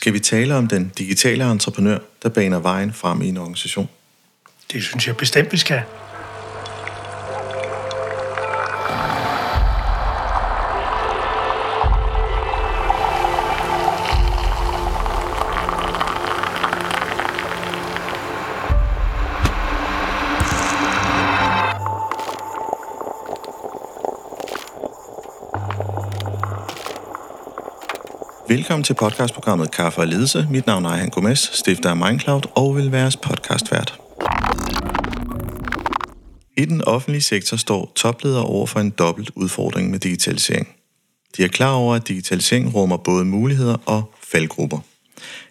skal vi tale om den digitale entreprenør, der baner vejen frem i en organisation. Det synes jeg bestemt, vi skal. Velkommen til podcastprogrammet Kaffe og Ledelse. Mit navn er Ejhan Gomes, stifter af Mindcloud og vil være podcastvært. I den offentlige sektor står topledere over for en dobbelt udfordring med digitalisering. De er klar over, at digitalisering rummer både muligheder og faldgrupper.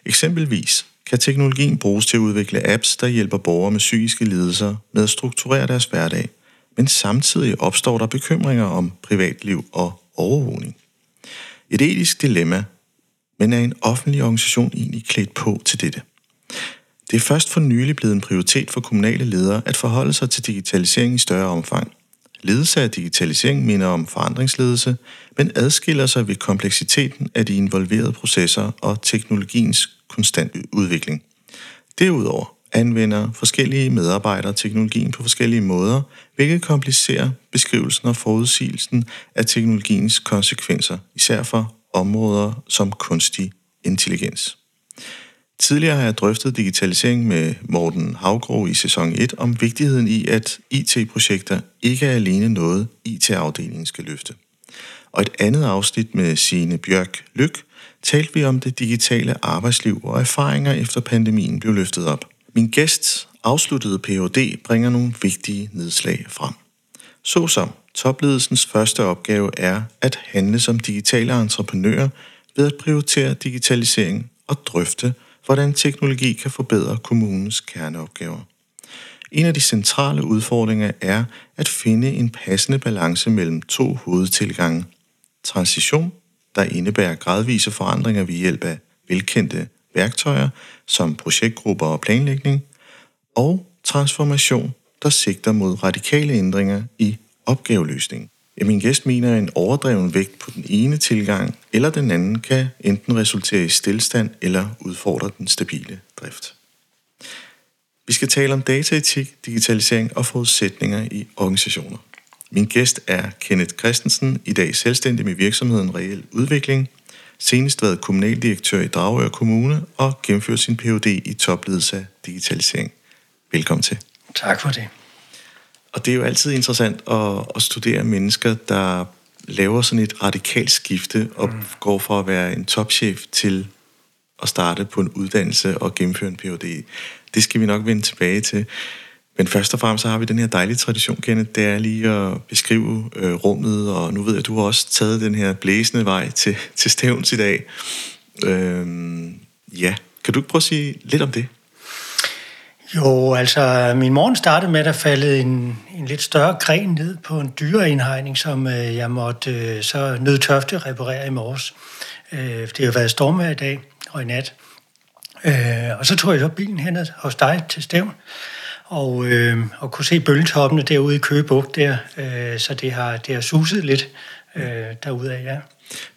Eksempelvis kan teknologien bruges til at udvikle apps, der hjælper borgere med psykiske lidelser med at strukturere deres hverdag, men samtidig opstår der bekymringer om privatliv og overvågning. Et etisk dilemma men er en offentlig organisation egentlig klædt på til dette? Det er først for nylig blevet en prioritet for kommunale ledere at forholde sig til digitalisering i større omfang. Ledelse af digitalisering minder om forandringsledelse, men adskiller sig ved kompleksiteten af de involverede processer og teknologiens konstant udvikling. Derudover anvender forskellige medarbejdere teknologien på forskellige måder, hvilket komplicerer beskrivelsen og forudsigelsen af teknologiens konsekvenser, især for områder som kunstig intelligens. Tidligere har jeg drøftet digitalisering med Morten Havgro i sæson 1 om vigtigheden i, at IT-projekter ikke er alene noget, IT-afdelingen skal løfte. Og et andet afsnit med Signe Bjørk Lyk talte vi om det digitale arbejdsliv og erfaringer efter pandemien blev løftet op. Min gæst afsluttede Ph.D. bringer nogle vigtige nedslag frem. Såsom Topledelsens første opgave er at handle som digitale entreprenører ved at prioritere digitalisering og drøfte, hvordan teknologi kan forbedre kommunens kerneopgaver. En af de centrale udfordringer er at finde en passende balance mellem to hovedtilgange. Transition, der indebærer gradvise forandringer ved hjælp af velkendte værktøjer som projektgrupper og planlægning, og transformation, der sigter mod radikale ændringer i opgaveløsning. Ja, min gæst mener, at en overdreven vægt på den ene tilgang eller den anden kan enten resultere i stillstand eller udfordre den stabile drift. Vi skal tale om dataetik, digitalisering og forudsætninger i organisationer. Min gæst er Kenneth Christensen, i dag selvstændig med virksomheden Reel Udvikling, senest været kommunaldirektør i Dragør Kommune og gennemført sin Ph.D. i topledelse af digitalisering. Velkommen til. Tak for det. Og det er jo altid interessant at, at studere mennesker, der laver sådan et radikalt skifte og mm. går fra at være en topchef til at starte på en uddannelse og gennemføre en Ph.D. Det skal vi nok vende tilbage til. Men først og fremmest så har vi den her dejlige tradition, Kenneth, det er lige at beskrive øh, rummet, og nu ved jeg, at du har også taget den her blæsende vej til, til Stævns i dag. Øhm, ja, kan du ikke prøve at sige lidt om det? Jo, altså min morgen startede med, at der faldet en, en lidt større gren ned på en dyreindhegning, som øh, jeg måtte øh, så nødtøfte reparere i morges. Øh, det har været stormvejr i dag og i nat. Øh, og så tog jeg så bilen hen hos dig til Stævn, og, øh, og kunne se bølgetoppene derude i Køgebugt der, øh, så det har, det har suset lidt øh, derude af, ja.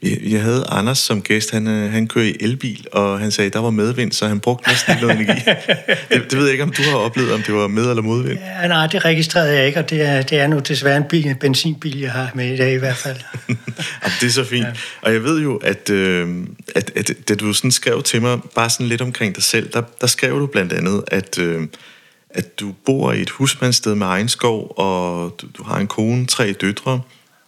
Jeg havde Anders som gæst, han, øh, han kører i elbil, og han sagde, at der var medvind, så han brugte næsten ikke noget energi. det, det ved jeg ikke, om du har oplevet, om det var med- eller modvind. Ja, nej, det registrerede jeg ikke, og det er, det er nu desværre en, bil, en benzinbil, jeg har med i dag i hvert fald. Jamen, det er så fint. Ja. Og jeg ved jo, at, øh, at, at da du sådan skrev til mig, bare sådan lidt omkring dig selv, der, der skrev du blandt andet, at... Øh, at du bor i et husmandssted med egen skov, og du, du har en kone, tre døtre,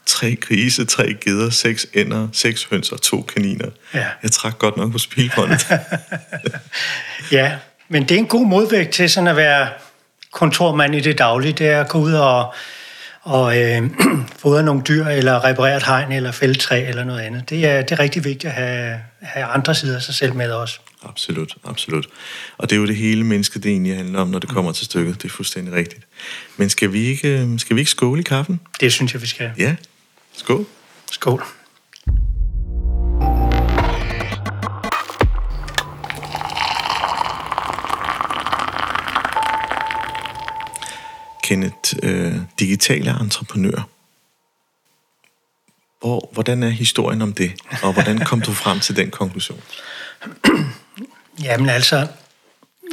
tre grise, tre geder, seks ænder, seks høns og to kaniner. Ja. Jeg trak godt nok på spilbåndet. ja, men det er en god modvægt til sådan at være kontormand i det daglige. Det er at gå ud og, og øh, fodre nogle dyr, eller reparere et hegn, eller fælde træ, eller noget andet. Det er, det er rigtig vigtigt at have, have andre sider af sig selv med også. Absolut, absolut. Og det er jo det hele menneske, det egentlig handler om, når det kommer til stykket. Det er fuldstændig rigtigt. Men skal vi ikke, øh, skal vi ikke skåle i kaffen? Det synes jeg, vi skal. Ja, Skål. Skål. Kenneth, øh, digitale entreprenør. Hvor, hvordan er historien om det, og hvordan kom du frem til den konklusion? Jamen altså,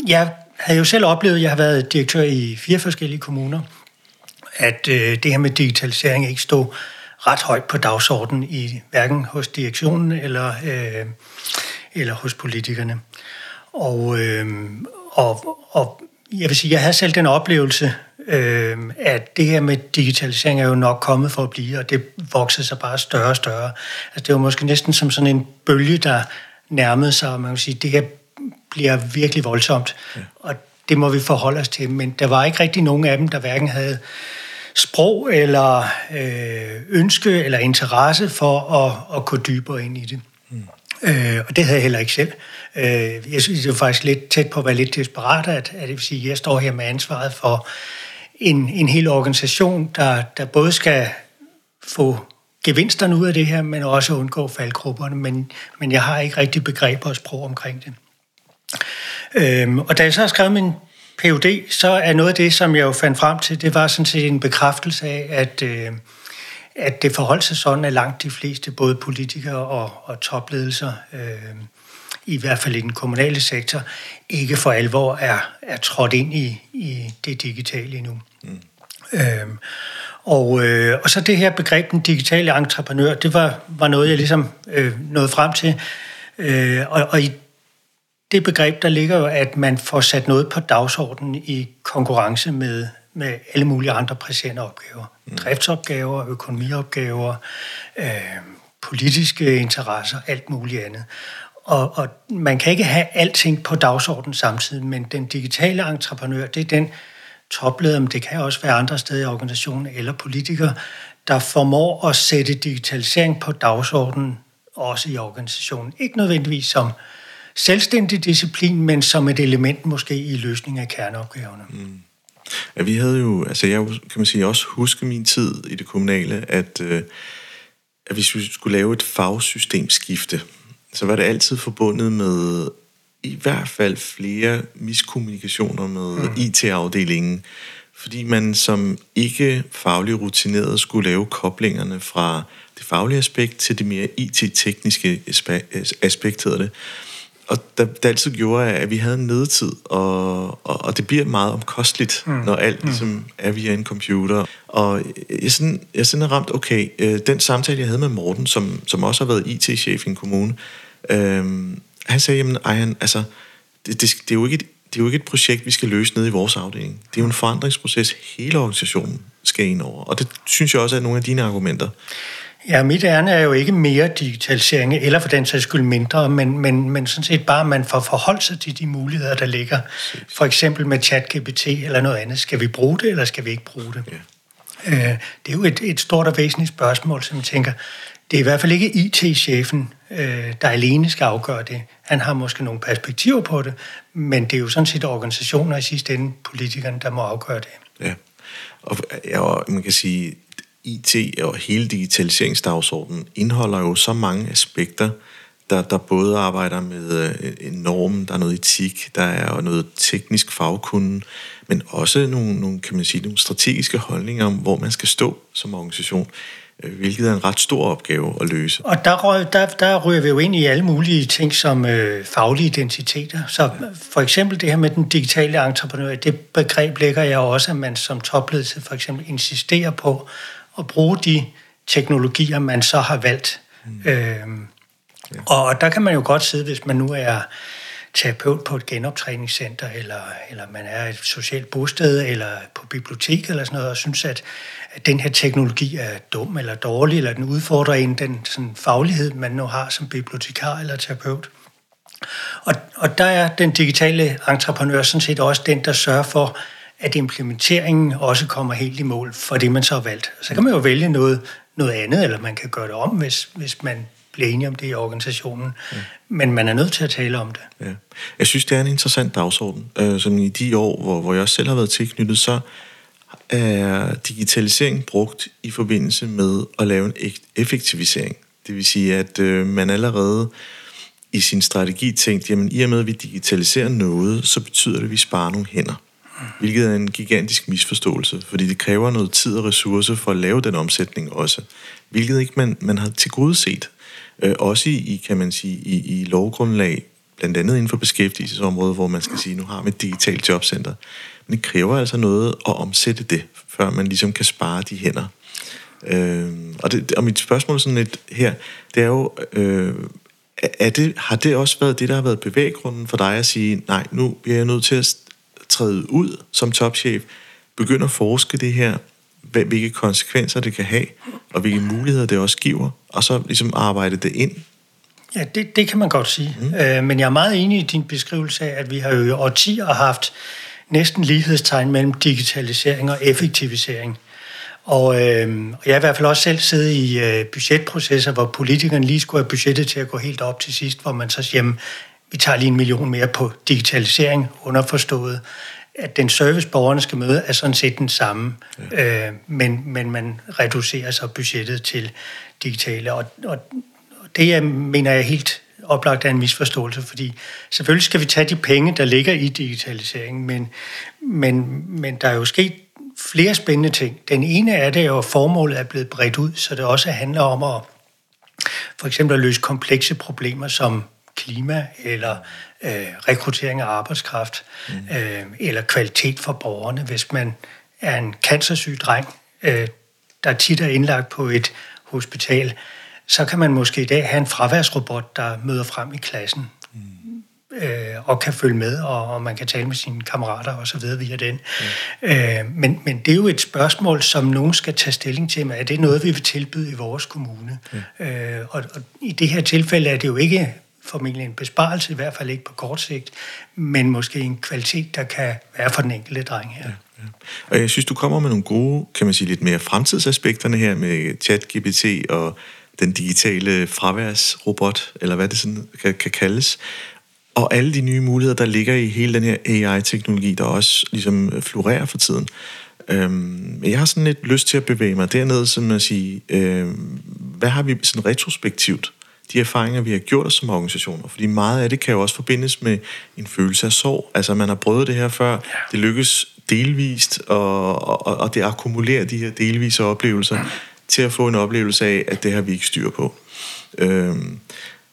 jeg har jo selv oplevet, jeg har været direktør i fire forskellige kommuner, at øh, det her med digitalisering ikke stod ret højt på dagsordenen i hverken hos direktionen eller, øh, eller hos politikerne. Og, øh, og, og jeg vil sige, jeg havde selv den oplevelse, øh, at det her med digitalisering er jo nok kommet for at blive, og det voksede sig bare større og større. Altså det var måske næsten som sådan en bølge, der nærmede sig, og man kan sige, det her bliver virkelig voldsomt, ja. og det må vi forholde os til. Men der var ikke rigtig nogen af dem, der hverken havde sprog eller øh, ønske eller interesse for at, at gå dybere ind i det. Mm. Øh, og det havde jeg heller ikke selv. Øh, jeg synes, det er faktisk lidt tæt på at være lidt desperat, at, at det vil sige, at jeg står her med ansvaret for en, en hel organisation, der, der både skal få gevinsterne ud af det her, men også undgå faldgrupperne. Men, men jeg har ikke rigtig begreber og sprog omkring det. Øhm, og da jeg så har skrevet min PUD, så er noget af det, som jeg jo fandt frem til, det var sådan set en bekræftelse af, at, øh, at det forholdt sig sådan, at langt de fleste, både politikere og, og topledelser, øh, i hvert fald i den kommunale sektor, ikke for alvor er, er trådt ind i, i det digitale endnu. Mm. Øhm, og, øh, og så det her begreb, den digitale entreprenør, det var, var noget, jeg ligesom øh, nåede frem til. Øh, og, og i det begreb, der ligger jo, at man får sat noget på dagsordenen i konkurrence med, med alle mulige andre presserende opgaver. Mm. Driftsopgaver, økonomiopgaver, øh, politiske interesser, alt muligt andet. Og, og man kan ikke have alting på dagsordenen samtidig, men den digitale entreprenør, det er den topleder, men det kan også være andre steder i organisationen eller politikere, der formår at sætte digitalisering på dagsordenen, også i organisationen. Ikke nødvendigvis som selvstændig disciplin, men som et element måske i løsning af kerneopgaverne. Mm. Ja, vi havde jo, altså jeg kan man sige, også huske min tid i det kommunale, at, øh, at hvis vi skulle lave et fagsystemskifte, så var det altid forbundet med i hvert fald flere miskommunikationer med mm. IT-afdelingen, fordi man som ikke faglig rutineret skulle lave koblingerne fra det faglige aspekt til det mere IT-tekniske aspekt, hedder det. Og der, der altid gjorde, at vi havde en nedtid, og, og, og det bliver meget omkosteligt, mm. når alt mm. ligesom er via en computer. Og jeg sådan, jeg sådan ramt, okay, øh, den samtale, jeg havde med Morten, som, som også har været IT-chef i en kommune, øh, han sagde, jamen, Ejhan, altså, det, det, det, er jo ikke et, det er jo ikke et projekt, vi skal løse nede i vores afdeling. Det er jo en forandringsproces, hele organisationen skal ind over. Og det synes jeg også er nogle af dine argumenter. Ja, mit ærne er jo ikke mere digitalisering, eller for den sags skyld mindre, men, men, men sådan set bare, at man får forholdt sig til de muligheder, der ligger. For eksempel med ChatGPT eller noget andet. Skal vi bruge det, eller skal vi ikke bruge det? Ja. Øh, det er jo et, et stort og væsentligt spørgsmål, som jeg tænker, det er i hvert fald ikke IT-chefen, øh, der alene skal afgøre det. Han har måske nogle perspektiver på det, men det er jo sådan set organisationer i sidste ende, politikerne, der må afgøre det. Ja, og, ja, man kan sige, IT og hele digitaliseringsdagsordenen indeholder jo så mange aspekter, der, der både arbejder med øh, en norm, der er noget etik, der er noget teknisk fagkunde, men også nogle, nogle, kan man sige, nogle strategiske holdninger om, hvor man skal stå som organisation, øh, hvilket er en ret stor opgave at løse. Og der, der, der ryger vi jo ind i alle mulige ting som øh, faglige identiteter. Så for eksempel det her med den digitale entreprenør, det begreb lægger jeg også, at man som topledelse for eksempel insisterer på at bruge de teknologier, man så har valgt. Mm. Øhm, ja. Og der kan man jo godt sidde, hvis man nu er terapeut på et genoptræningscenter, eller, eller man er et socialt bosted, eller på bibliotek, eller sådan noget, og synes, at, at den her teknologi er dum eller dårlig, eller den udfordrer en den sådan, faglighed, man nu har som bibliotekar eller terapeut. Og, og der er den digitale entreprenør sådan set også den, der sørger for, at implementeringen også kommer helt i mål for det, man så har valgt. Så kan man jo vælge noget, noget andet, eller man kan gøre det om, hvis, hvis man bliver enige om det i organisationen. Ja. Men man er nødt til at tale om det. Ja. Jeg synes, det er en interessant dagsorden. Øh, som i de år, hvor, hvor jeg selv har været tilknyttet, så er digitalisering brugt i forbindelse med at lave en effektivisering. Det vil sige, at øh, man allerede i sin strategi tænkt, jamen i og med at vi digitaliserer noget, så betyder det, at vi sparer nogle hænder hvilket er en gigantisk misforståelse, fordi det kræver noget tid og ressourcer for at lave den omsætning også, hvilket ikke man, man har til gode set. Øh, også i, kan man sige, i, i lovgrundlag, blandt andet inden for beskæftigelsesområdet, hvor man skal sige, nu har vi et digitalt jobcenter. Men det kræver altså noget at omsætte det, før man ligesom kan spare de hænder. Øh, og, det, og mit spørgsmål sådan lidt her, det er jo, øh, er det, har det også været det, der har været bevæggrunden for dig at sige, nej, nu bliver jeg nødt til at træde ud som topchef, begynde at forske det her, hvilke konsekvenser det kan have, og hvilke muligheder det også giver, og så ligesom arbejde det ind Ja, det, det kan man godt sige. Mm. Øh, men jeg er meget enig i din beskrivelse af, at vi har jo i årtier haft næsten lighedstegn mellem digitalisering og effektivisering. Og øh, jeg har i hvert fald også selv siddet i øh, budgetprocesser, hvor politikerne lige skulle have budgettet til at gå helt op til sidst, hvor man så siger, jamen, vi tager lige en million mere på digitalisering, underforstået, at den service, borgerne skal møde, er sådan set den samme, ja. øh, men, men man reducerer så budgettet til digitale. Og, og det jeg mener jeg helt oplagt er en misforståelse, fordi selvfølgelig skal vi tage de penge, der ligger i digitaliseringen, men, men, men der er jo sket flere spændende ting. Den ene er det jo, at formålet er blevet bredt ud, så det også handler om at for eksempel at løse komplekse problemer som klima eller øh, rekruttering af arbejdskraft mm. øh, eller kvalitet for borgerne. Hvis man er en cancersyg dreng, øh, der tit er indlagt på et hospital, så kan man måske i dag have en fraværsrobot, der møder frem i klassen øh, og kan følge med, og, og man kan tale med sine kammerater og så videre via den. Mm. Øh, men, men det er jo et spørgsmål, som nogen skal tage stilling til. Men er det noget, vi vil tilbyde i vores kommune? Mm. Øh, og, og i det her tilfælde er det jo ikke formentlig en besparelse, i hvert fald ikke på kort sigt, men måske en kvalitet, der kan være for den enkelte dreng her. Ja. Ja. Og jeg synes, du kommer med nogle gode, kan man sige, lidt mere fremtidsaspekterne her med chat-GPT og den digitale fraværsrobot, eller hvad det sådan kan, kan kaldes. Og alle de nye muligheder, der ligger i hele den her AI-teknologi, der også ligesom florerer for tiden. Øhm, jeg har sådan lidt lyst til at bevæge mig dernede, som at sige, øhm, hvad har vi sådan retrospektivt, de erfaringer, vi har gjort os som organisationer? Fordi meget af det kan jo også forbindes med en følelse af sorg. Altså, man har prøvet det her før, det lykkes delvist, og, og, og det akkumulerer de her delvise oplevelser til at få en oplevelse af, at det har vi ikke styr på. Øhm,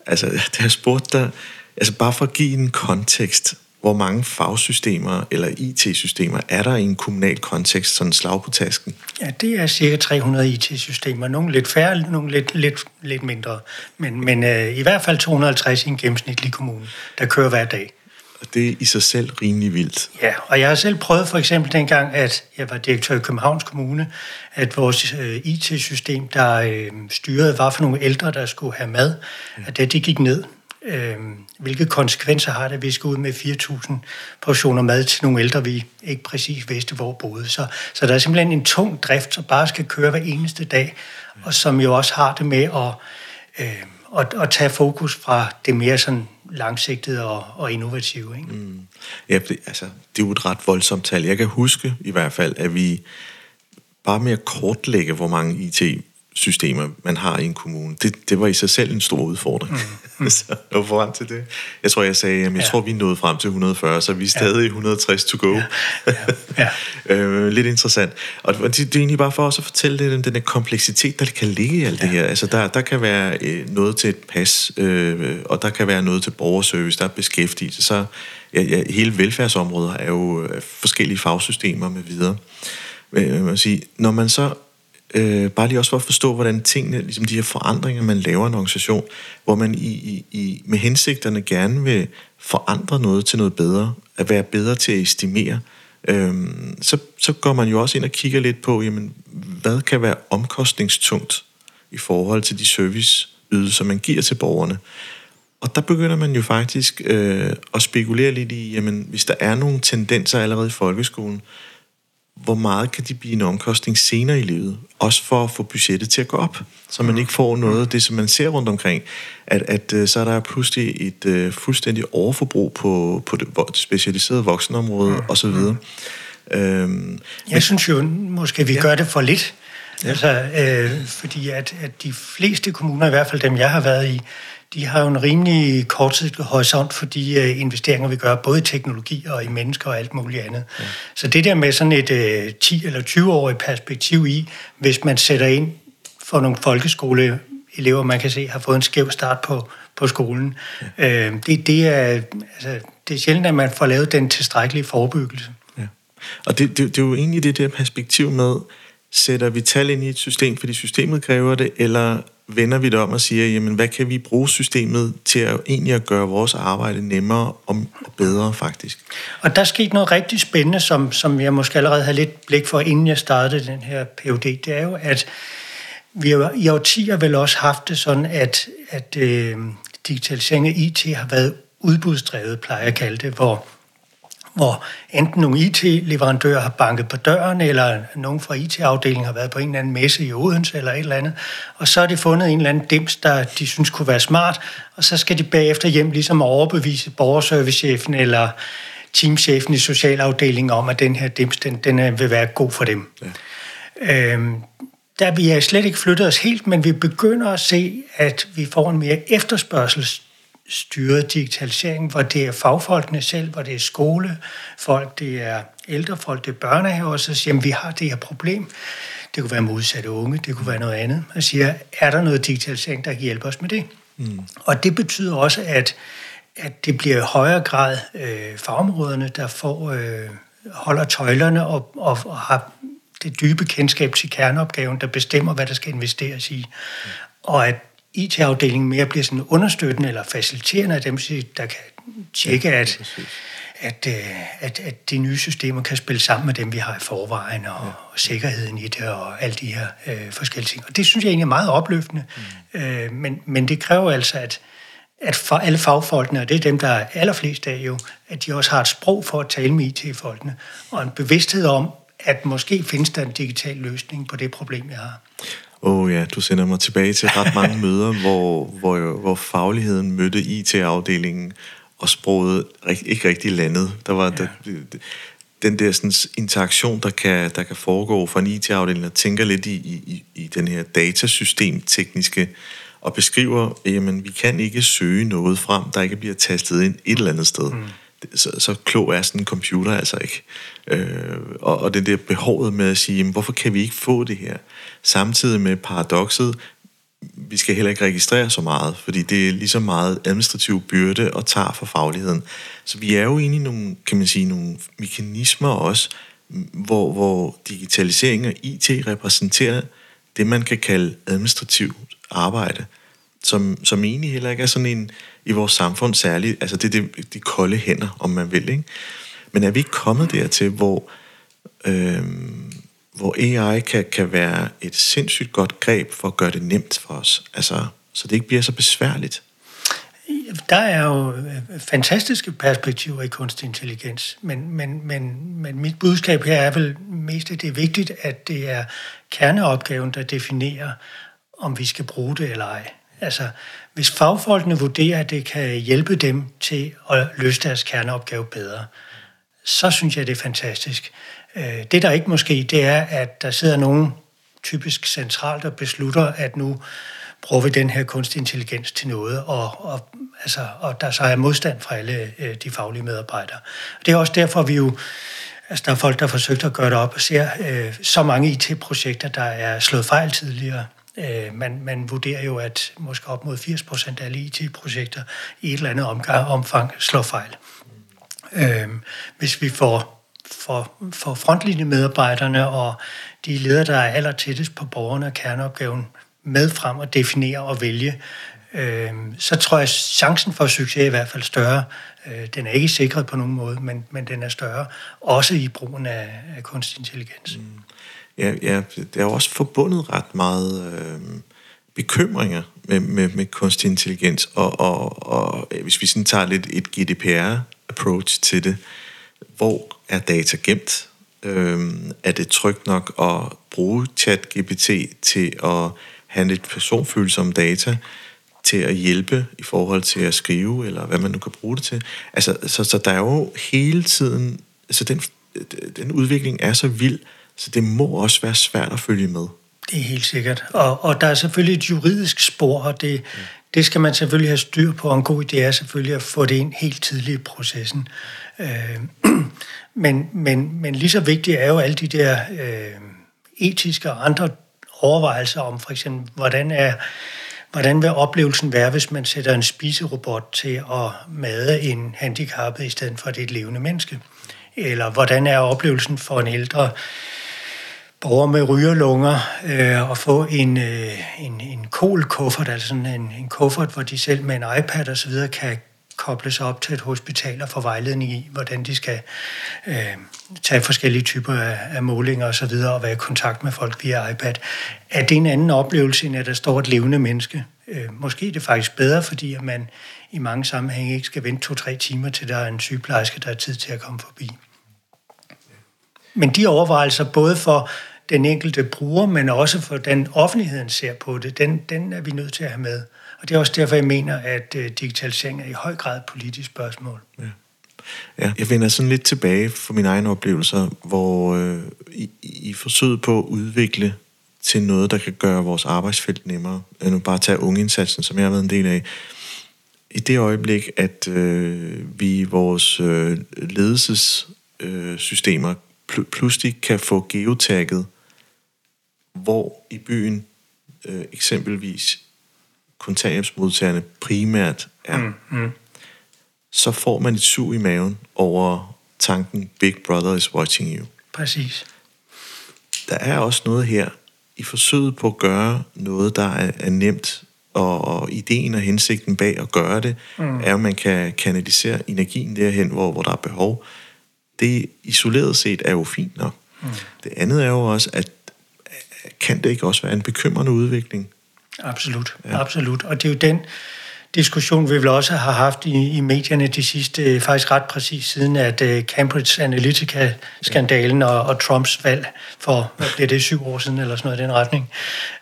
altså, det har spurgt dig, altså bare for at give en kontekst, hvor mange fagsystemer eller IT-systemer er der i en kommunal kontekst, sådan slag på tasken? Ja, det er cirka 300 IT-systemer. Nogle lidt færre, nogle lidt, lidt, lidt mindre. Men, men øh, i hvert fald 250 i en gennemsnitlig kommune, der kører hver dag. Og det er i sig selv rimelig vildt. Ja, og jeg har selv prøvet for eksempel dengang, at jeg var direktør i Københavns Kommune, at vores øh, IT-system, der øh, styrede, var for nogle ældre, der skulle have mad, mm. at det, det gik ned. Øh, hvilke konsekvenser har det, at vi skal ud med 4.000 portioner mad til nogle ældre, vi ikke præcis vidste, hvor boede. Så, så der er simpelthen en tung drift, som bare skal køre hver eneste dag, og som jo også har det med at, øh, at, at tage fokus fra det mere sådan langsigtede og, og innovative. Ikke? Mm. Ja, det, altså, det er jo et ret voldsomt tal. Jeg kan huske i hvert fald, at vi bare med at kortlægge, hvor mange IT systemer, man har i en kommune, det, det var i sig selv en stor udfordring. Mm. Mm. så var frem til det. Jeg tror, jeg sagde, at jeg ja. tror, vi nåede frem til 140, så vi er stadig ja. 160 to go. Ja. Ja. Ja. øh, lidt interessant. Og det, det er egentlig bare for os at fortælle det, den, den kompleksitet, der kan ligge i alt ja. det her. Altså, der, der kan være øh, noget til et pas, øh, og der kan være noget til borgerservice, der er beskæftigelse. Så ja, ja, hele velfærdsområdet er jo øh, forskellige fagsystemer med videre. Men, man sige, når man så Øh, bare lige også for at forstå, hvordan tingene, ligesom de her forandringer, man laver en organisation, hvor man i, i, i, med hensigterne gerne vil forandre noget til noget bedre, at være bedre til at estimere, øh, så, så går man jo også ind og kigger lidt på, jamen, hvad kan være omkostningstungt i forhold til de serviceydelser, man giver til borgerne. Og der begynder man jo faktisk øh, at spekulere lidt i, jamen, hvis der er nogle tendenser allerede i folkeskolen, hvor meget kan de blive en omkostning senere i livet, også for at få budgettet til at gå op, så man ikke får noget af det, som man ser rundt omkring, at, at øh, så er der pludselig et uh, fuldstændig overforbrug på, på det, det specialiserede voksenområde mm. osv. Øhm, Jeg men, synes jo, måske vi ja. gør det for lidt, ja. altså, øh, fordi at, at de fleste kommuner, i hvert fald dem jeg har været i, de har jo en rimelig kortsigtet horisont for de uh, investeringer, vi gør, både i teknologi og i mennesker og alt muligt andet. Ja. Så det der med sådan et uh, 10 eller 20-årigt perspektiv i, hvis man sætter ind for nogle folkeskoleelever, man kan se, har fået en skæv start på, på skolen. Ja. Øh, det, det, er, altså, det er sjældent, at man får lavet den tilstrækkelige forebyggelse. Ja. Og det, det, det er jo egentlig det der perspektiv med, sætter vi tal ind i et system, fordi systemet kræver det, eller vender vi det om og siger, jamen hvad kan vi bruge systemet til at egentlig at gøre vores arbejde nemmere og bedre faktisk? Og der skete noget rigtig spændende, som, som jeg måske allerede havde lidt blik for, inden jeg startede den her PUD. Det er jo, at vi har i årtier vel også haft det sådan, at, at øh, digitalisering af IT har været udbudsdrevet, plejer jeg at kalde det, hvor hvor enten nogle IT-leverandører har banket på døren, eller nogen fra IT-afdelingen har været på en eller anden messe i Odense eller et eller andet, og så har de fundet en eller anden dims, der de synes kunne være smart, og så skal de bagefter hjem ligesom overbevise borgerservicechefen eller teamchefen i socialafdelingen om, at den her dims, den, den vil være god for dem. Ja. Øhm, der vi har slet ikke flyttet os helt, men vi begynder at se, at vi får en mere efterspørgsels styret digitalisering, hvor det er fagfolkene selv, hvor det er skolefolk, det er ældrefolk, det er børnehaver, så siger, at vi har det her problem. Det kunne være modsatte unge, det kunne være noget andet. Og siger, er der noget digitalisering, der kan hjælpe os med det? Mm. Og det betyder også, at, at det bliver i højere grad øh, fagområderne, der får, øh, holder tøjlerne og, og, og har det dybe kendskab til kerneopgaven, der bestemmer, hvad der skal investeres i. Mm. Og at IT-afdelingen mere bliver sådan understøttende eller faciliterende af dem, der kan tjekke, at, at, øh, at, at de nye systemer kan spille sammen med dem, vi har i forvejen, og, ja. og sikkerheden i det, og alle de her øh, forskellige ting. Og det synes jeg egentlig er meget opløftende. Mm. Øh, men, men det kræver altså, at, at for alle fagfolkene, og det er dem, der er allerflest af jo, at de også har et sprog for at tale med IT-folkene, og en bevidsthed om, at måske findes der en digital løsning på det problem, jeg har. Åh oh ja, du sender mig tilbage til ret mange møder, hvor, hvor, hvor fagligheden mødte IT-afdelingen, og sproget ikke rigtig landet. Der var ja. der, den der sådan, interaktion, der kan, der kan foregå for en IT-afdeling, der tænker lidt i, i, i den her datasystem tekniske, og beskriver, jamen vi kan ikke søge noget frem, der ikke bliver tastet ind et eller andet sted. Mm så, så klog er sådan en computer altså ikke. Øh, og, og det der behovet med at sige, jamen, hvorfor kan vi ikke få det her? Samtidig med paradokset, vi skal heller ikke registrere så meget, fordi det er lige så meget administrativ byrde og tager for fagligheden. Så vi er jo inde i nogle, kan man sige, nogle mekanismer også, hvor, hvor digitalisering og IT repræsenterer det, man kan kalde administrativt arbejde, som, som egentlig heller ikke er sådan en, i vores samfund særligt, altså det er de, de kolde hænder, om man vil. Ikke? Men er vi ikke kommet dertil, hvor, øh, hvor AI kan, kan være et sindssygt godt greb for at gøre det nemt for os, altså, så det ikke bliver så besværligt? Der er jo øh, fantastiske perspektiver i kunstig intelligens, men, men, men, men mit budskab her er vel mest, at det er vigtigt, at det er kerneopgaven, der definerer, om vi skal bruge det eller ej. Altså, hvis fagfolkene vurderer, at det kan hjælpe dem til at løse deres kerneopgave bedre, så synes jeg, det er fantastisk. Øh, det, der ikke måske, det er, at der sidder nogen typisk centralt og beslutter, at nu bruger vi den her kunstig intelligens til noget, og, og, altså, og der så er modstand fra alle øh, de faglige medarbejdere. Det er også derfor, vi jo Altså, der er folk, der har forsøgt at gøre det op og ser øh, så mange IT-projekter, der er slået fejl tidligere. Øh, man, man vurderer jo, at måske op mod 80 procent af alle IT-projekter i et eller andet omgang, omfang slår fejl. Øh, hvis vi får, for, for frontlinjemedarbejderne og de ledere, der er aller tættest på borgerne og kerneopgaven med frem og definere og vælge, øh, så tror jeg, at chancen for succes er i hvert fald større. Øh, den er ikke sikret på nogen måde, men, men den er større, også i brugen af, af kunstig intelligens. Mm ja, ja, det er jo også forbundet ret meget øh, bekymringer med, med, med kunstig intelligens, og, og, og øh, hvis vi sådan tager lidt et GDPR-approach til det, hvor er data gemt? Øh, er det trygt nok at bruge chat-GPT til at have lidt personfølsomme data, til at hjælpe i forhold til at skrive, eller hvad man nu kan bruge det til. Altså, så, så der er jo hele tiden, altså den, den udvikling er så vild, så det må også være svært at følge med. Det er helt sikkert. Og, og der er selvfølgelig et juridisk spor, og det, ja. det skal man selvfølgelig have styr på. Og en god idé er selvfølgelig at få det ind helt tidligt i processen. Øh, men, men, men lige så vigtigt er jo alle de der øh, etiske og andre overvejelser om for eksempel, hvordan er hvordan vil oplevelsen være, hvis man sætter en spiserobot til at made en handicappet i stedet for det et levende menneske? Eller hvordan er oplevelsen for en ældre borgere med rygerlunger øh, at få en, øh, en, en kolkuffert, altså altså en, en kuffert, hvor de selv med en iPad osv. kan kobles op til et hospital og få vejledning i, hvordan de skal øh, tage forskellige typer af, af målinger osv. Og, så videre, og være i kontakt med folk via iPad. Er det en anden oplevelse, end at der står et levende menneske? Øh, måske er det faktisk bedre, fordi at man i mange sammenhænge ikke skal vente to-tre timer, til der er en sygeplejerske, der er tid til at komme forbi. Men de overvejelser, både for den enkelte bruger, men også for den offentligheden ser på det, den, den er vi nødt til at have med. Og det er også derfor, jeg mener, at øh, digitalisering er i høj grad et politisk spørgsmål. Ja. Ja, jeg vender sådan lidt tilbage for mine egne oplevelser, hvor øh, i, i forsøget på at udvikle til noget, der kan gøre vores arbejdsfelt nemmere, Jeg nu bare tage ungeindsatsen, som jeg har været en del af, i det øjeblik, at øh, vi i vores øh, ledelsessystemer øh, pl- pludselig kan få geotagget, hvor i byen øh, eksempelvis kontanthjælpsmodtagerne primært er, mm, mm. så får man et sug i maven over tanken, Big Brother is watching you. Præcis. Der er også noget her, i forsøget på at gøre noget, der er, er nemt, og, og ideen og hensigten bag at gøre det, mm. er, at man kan kanalisere energien derhen, hvor, hvor der er behov. Det isoleret set er jo fint nok. Mm. Det andet er jo også, at kan det ikke også være en bekymrende udvikling, Absolut, ja. absolut. Og det er jo den diskussion, vi vel også har haft i, i medierne de sidste, faktisk ret præcis siden, at uh, Cambridge Analytica-skandalen og, og Trumps valg for, hvad bliver det, syv år siden, eller sådan noget i den retning,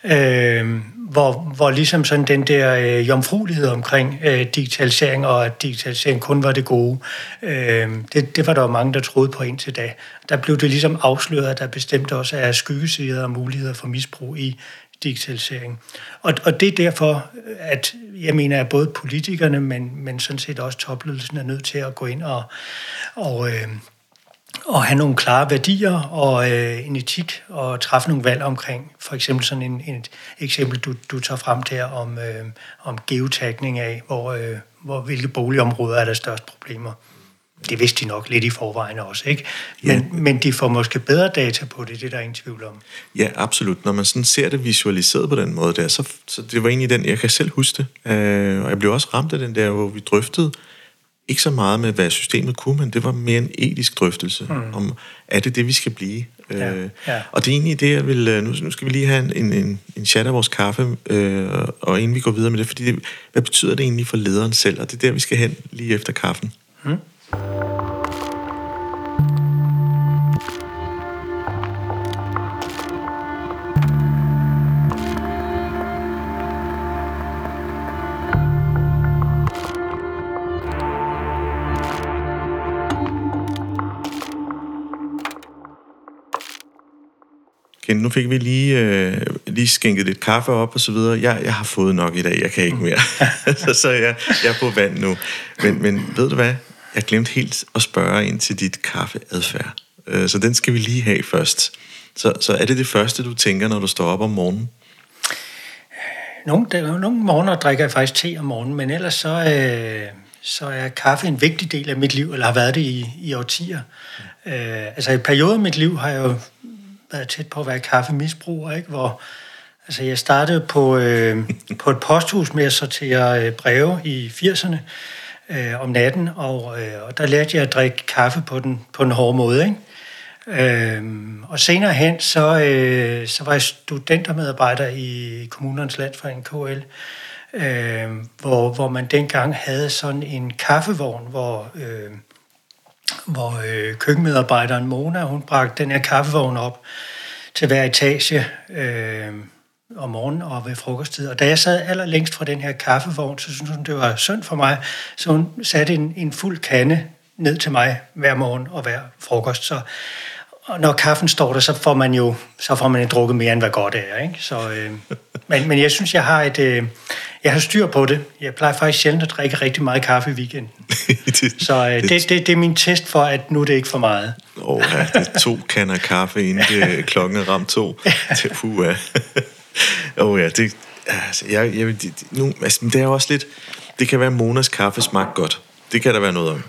øh, hvor, hvor ligesom sådan den der øh, jomfruelighed omkring øh, digitalisering, og at digitalisering kun var det gode, øh, det, det var der jo mange, der troede på indtil da. Der blev det ligesom afsløret, at der bestemt også er skyggesider og muligheder for misbrug i digitalisering. Og, og det er derfor, at jeg mener, at både politikerne, men, men sådan set også topledelsen er nødt til at gå ind og, og, øh, og have nogle klare værdier og øh, en etik og træffe nogle valg omkring. For eksempel sådan en, en et eksempel, du, du tager frem der om, øh, om geotagning af, hvor, øh, hvor hvilke boligområder er der størst problemer. Det vidste de nok lidt i forvejen også, ikke? Men, ja. men de får måske bedre data på det, det er der ingen tvivl om. Ja, absolut. Når man sådan ser det visualiseret på den måde der, så, så det var egentlig den, jeg kan selv huske det. Øh, og jeg blev også ramt af den der, hvor vi drøftede, ikke så meget med, hvad systemet kunne, men det var mere en etisk drøftelse mm. om, er det det, vi skal blive? Ja, øh, ja. Og det er egentlig det, jeg vil... Øh, nu, nu skal vi lige have en, en, en chat af vores kaffe, øh, og inden vi går videre med det, fordi det, hvad betyder det egentlig for lederen selv? Og det er der, vi skal hen lige efter kaffen. Mm. Igen, nu fik vi lige, øh, lige skænket lidt kaffe op og så videre. Jeg, jeg har fået nok i dag, jeg kan ikke mere. så så jeg, jeg er på vand nu. Men, men ved du hvad? Jeg glemte helt at spørge ind til dit kaffeadfærd. Øh, så den skal vi lige have først. Så, så er det det første, du tænker, når du står op om morgenen? Nogle, der, nogle morgener drikker jeg faktisk te om morgenen, men ellers så, øh, så er kaffe en vigtig del af mit liv, eller har været det i, i årtier. Mm. Øh, altså i perioder af mit liv har jeg jo været tæt på at være kaffemisbruger, ikke? hvor altså, jeg startede på, øh, på et posthus med at sortere øh, breve i 80'erne øh, om natten, og, øh, og der lærte jeg at drikke kaffe på den, på den hårde måde. Ikke? Øhm, og senere hen, så, øh, så var jeg studentermedarbejder i kommunernes landsforening KL, øh, hvor, hvor man dengang havde sådan en kaffevogn, hvor øh, hvor øh, køkkenmedarbejderen Mona, hun bragte den her kaffevogn op til hver etage øh, om morgenen og ved frokosttid. Og da jeg sad allerlængst fra den her kaffevogn, så syntes hun, det var synd for mig, så hun satte en, en fuld kande ned til mig hver morgen og hver frokost. Så og når kaffen står der, så får man jo så får man drukket mere, end hvad godt er. Ikke? Så, øh, men, men jeg synes, jeg har et... Øh, jeg har styr på det. Jeg plejer faktisk sjældent at drikke rigtig meget kaffe i weekenden. så øh, det, det, det er min test for, at nu er det ikke for meget. Åh, oh, ja, det er to kander kaffe, inden det klokken ramt to. Det, uh. oh, ja, det, Altså, jeg, jeg, nu, altså, det er jo også lidt... Det kan være, at Monas kaffe smagt godt. Det kan der være noget om.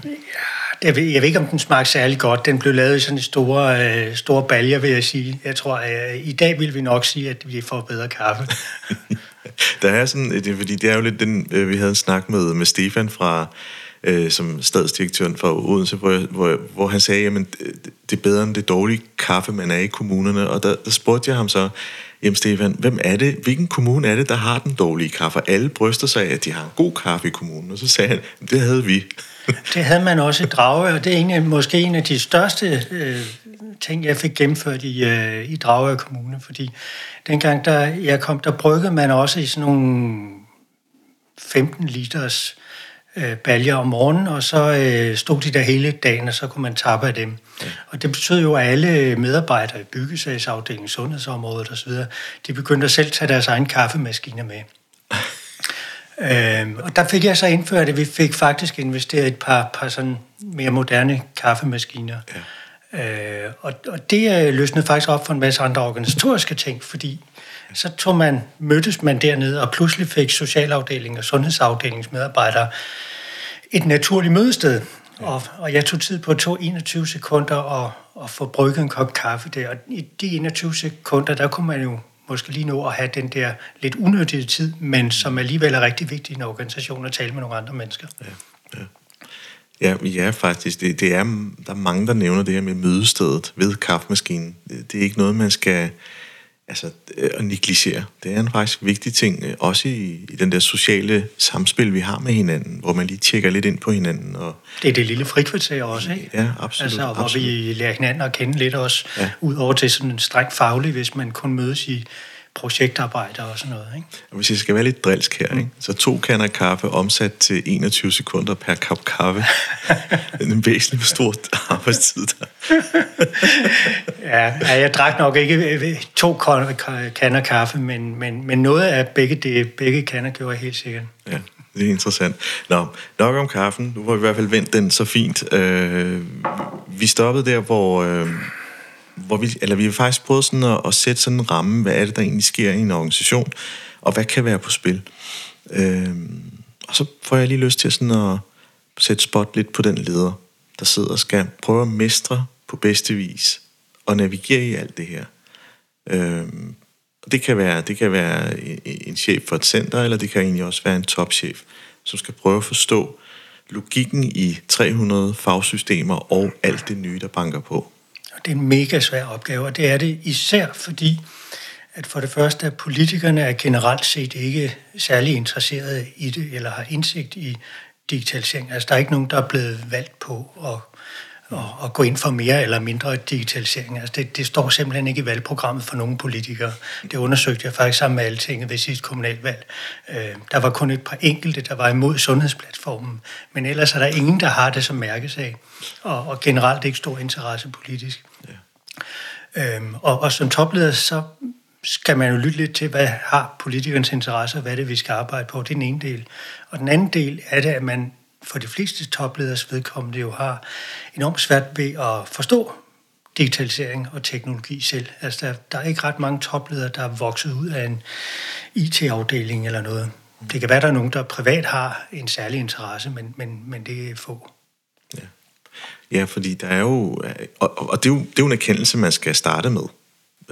Jeg ved, jeg ved ikke, om den smagte særlig godt. Den blev lavet i sådan store, øh, store baljer, vil jeg sige. Jeg tror, øh, i dag vil vi nok sige, at vi får bedre kaffe. der er sådan, øh, det, fordi det er jo lidt den, øh, vi havde en snak med, med Stefan fra, øh, som stadsdirektøren for Odense, hvor, hvor, hvor han sagde, jamen det er bedre end det dårlige kaffe, man er i kommunerne. Og der, der spurgte jeg ham så, jamen Stefan, hvem er det, hvilken kommune er det, der har den dårlige kaffe? Alle bryster sig af, at de har en god kaffe i kommunen. Og så sagde han, det havde vi. det havde man også i Drage, og det er en, måske en af de største øh, ting, jeg fik gennemført i, øh, i Drage Kommune, fordi dengang, der jeg kom, der bryggede man også i sådan nogle 15 liters øh, baljer om morgenen, og så øh, stod de der hele dagen, og så kunne man tappe af dem. Ja. Og det betød jo, at alle medarbejdere i byggesagsafdelingen, sundhedsområdet osv., de begyndte at selv tage deres egen kaffemaskiner med. Øh, og der fik jeg så indført, at vi fik faktisk investeret et par, par sådan mere moderne kaffemaskiner. Ja. Øh, og, og det øh, løsnede faktisk op for en masse andre organisatoriske ting, fordi så tog man, mødtes man dernede, og pludselig fik socialafdelingen og sundhedsafdelingens medarbejdere et naturligt mødested. Ja. Og, og jeg tog tid på to 21 sekunder og, og få brygget en kop kaffe der. Og i de 21 sekunder, der kunne man jo måske lige nu at have den der lidt unødige tid, men som alligevel er rigtig vigtig i en organisation at tale med nogle andre mennesker. Ja, ja. Ja, ja faktisk. Det, det er, der er mange, der nævner det her med mødestedet ved kaffemaskinen. Det, det er ikke noget, man skal altså, øh, at negligere. Det er en faktisk vigtig ting, øh, også i, i den der sociale samspil, vi har med hinanden, hvor man lige tjekker lidt ind på hinanden. Og... Det er det lille frikvarter også, ikke? Ja, absolut. Altså, hvor absolut. vi lærer hinanden at kende lidt også, ja. ud over til sådan en strengt faglig, hvis man kun mødes i projektarbejde og sådan noget. Ikke? Hvis jeg skal være lidt drilsk her, ikke? så to kander kaffe omsat til 21 sekunder per kop kaffe. det er en væsentlig stor arbejdstid der. ja, jeg drak nok ikke øh, to kander kaffe, men, men, men noget af begge, det, begge kander gjorde jeg helt sikkert. Ja. Det er interessant. Nå, nok om kaffen. Nu har vi i hvert fald vendt den så fint. Øh, vi stoppede der, hvor, øh, hvor vi, eller vi har faktisk prøvet sådan at, at sætte sådan en ramme, hvad er det, der egentlig sker i en organisation, og hvad kan være på spil. Øh, og så får jeg lige lyst til sådan at sætte spot lidt på den leder, der sidder og skal prøve at mestre på bedste vis, og navigere i alt det her. Øhm, det kan være, det kan være en chef for et center, eller det kan egentlig også være en topchef, som skal prøve at forstå logikken i 300 fagsystemer og alt det nye, der banker på. Det er en mega svær opgave, og det er det især fordi, at for det første, at politikerne er generelt set ikke særlig interesserede i det, eller har indsigt i digitalisering. Altså, der er ikke nogen, der er blevet valgt på at, at, at gå ind for mere eller mindre digitalisering. Altså, det, det står simpelthen ikke i valgprogrammet for nogen politikere. Det undersøgte jeg faktisk sammen med Altinget ved sidste kommunalvalg. Øh, der var kun et par enkelte, der var imod sundhedsplatformen, men ellers er der ingen, der har det som mærkesag, og, og generelt ikke stor interesse politisk. Ja. Øhm, og, og som topleder, så skal man jo lytte lidt til, hvad har politikernes interesse, og hvad er det, vi skal arbejde på. Det er den ene del. Og den anden del er det, at man for de fleste topleders vedkommende jo har enormt svært ved at forstå digitalisering og teknologi selv. Altså, der, der er ikke ret mange topledere, der er vokset ud af en IT-afdeling eller noget. Det kan være, der er nogen, der privat har en særlig interesse, men, men, men det er få. Ja. Ja, fordi der er jo, og, og det, er jo, det er jo en erkendelse, man skal starte med.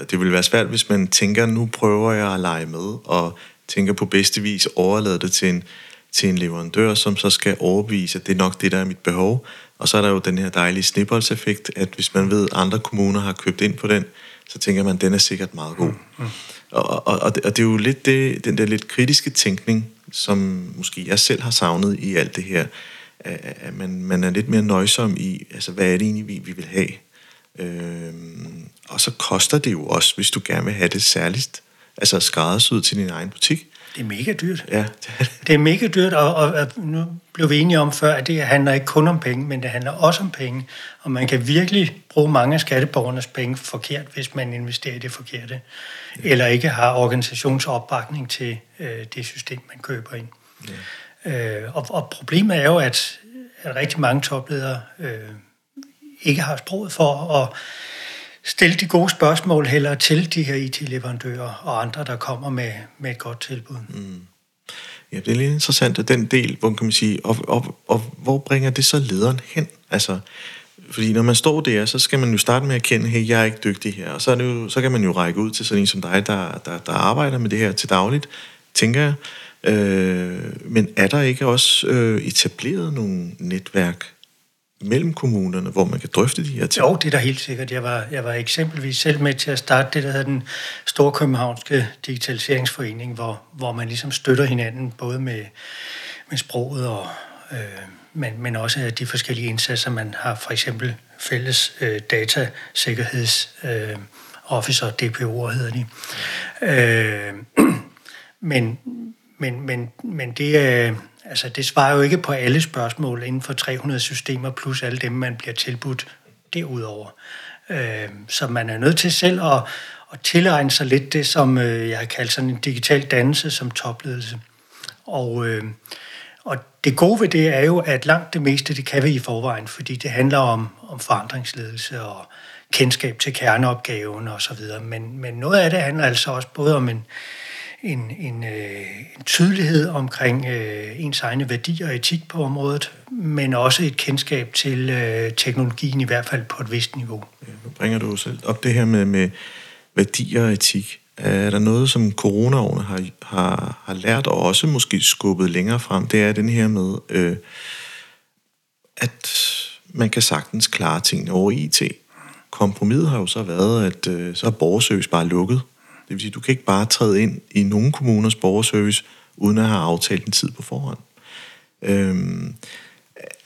Det vil være svært, hvis man tænker, nu prøver jeg at lege med, og tænker på bedste vis overlade det til en, til en leverandør, som så skal overbevise, at det er nok det, der er mit behov. Og så er der jo den her dejlige snibboldseffekt, at hvis man ved, at andre kommuner har købt ind på den, så tænker man, at den er sikkert meget god. Mm. Mm. Og, og, og, det, og det er jo lidt det, den der lidt kritiske tænkning, som måske jeg selv har savnet i alt det her at man, man er lidt mere nøjsom i, altså hvad er det egentlig, vi, vi vil have. Øhm, og så koster det jo også, hvis du gerne vil have det særligt, altså skræddersyet til din egen butik. Det er mega dyrt. Ja. det er mega dyrt, og, og, og nu blev vi enige om før, at det handler ikke kun om penge, men det handler også om penge. Og man kan virkelig bruge mange af skatteborgernes penge forkert, hvis man investerer i det forkerte. Ja. Eller ikke har organisationsopbakning til øh, det system, man køber ind. Ja. Øh, og, og problemet er jo, at, at rigtig mange topledere øh, ikke har sproget for at stille de gode spørgsmål heller til de her IT-leverandører og andre, der kommer med, med et godt tilbud. Mm. Ja, det er lidt interessant, at den del, hvor kan man sige, og, og, og hvor bringer det så lederen hen? Altså, fordi når man står der, så skal man jo starte med at kende, hey, jeg er ikke dygtig her. Og så, er det jo, så kan man jo række ud til sådan en som dig, der, der, der arbejder med det her til dagligt, tænker jeg. Øh, men er der ikke også øh, etableret nogle netværk mellem kommunerne, hvor man kan drøfte de her ting? Jo, det er da helt sikkert. Jeg var, jeg var eksempelvis selv med til at starte det, der hedder den Store Københavnske Digitaliseringsforening, hvor, hvor man ligesom støtter hinanden, både med, med sproget og... Øh, men, men også de forskellige indsatser, man har, for eksempel fælles øh, datasikkerheds øh, officer, DPO'er hedder de. Øh, men, men, men, men det, øh, altså, det svarer jo ikke på alle spørgsmål inden for 300 systemer, plus alle dem, man bliver tilbudt derudover. Øh, så man er nødt til selv at, at tilegne sig lidt det, som øh, jeg har kaldt sådan en digital dannelse som topledelse. Og, øh, og det gode ved det er jo, at langt det meste, det kan vi i forvejen, fordi det handler om, om forandringsledelse og kendskab til kerneopgaven og så videre. Men, men noget af det handler altså også både om en, en, en, øh, en tydelighed omkring øh, ens egne værdier og etik på området, men også et kendskab til øh, teknologien, i hvert fald på et vist niveau. Ja, nu bringer du selv op det her med, med værdier og etik. Er der noget, som coronaårene har, har, har lært og også måske skubbet længere frem? Det er den her med, øh, at man kan sagtens klare tingene over IT. Kompromiset har jo så været, at øh, så er borgerservice bare lukket. Det vil sige, du kan ikke bare træde ind i nogle kommuners borgerservice, uden at have aftalt en tid på forhånd. Øhm,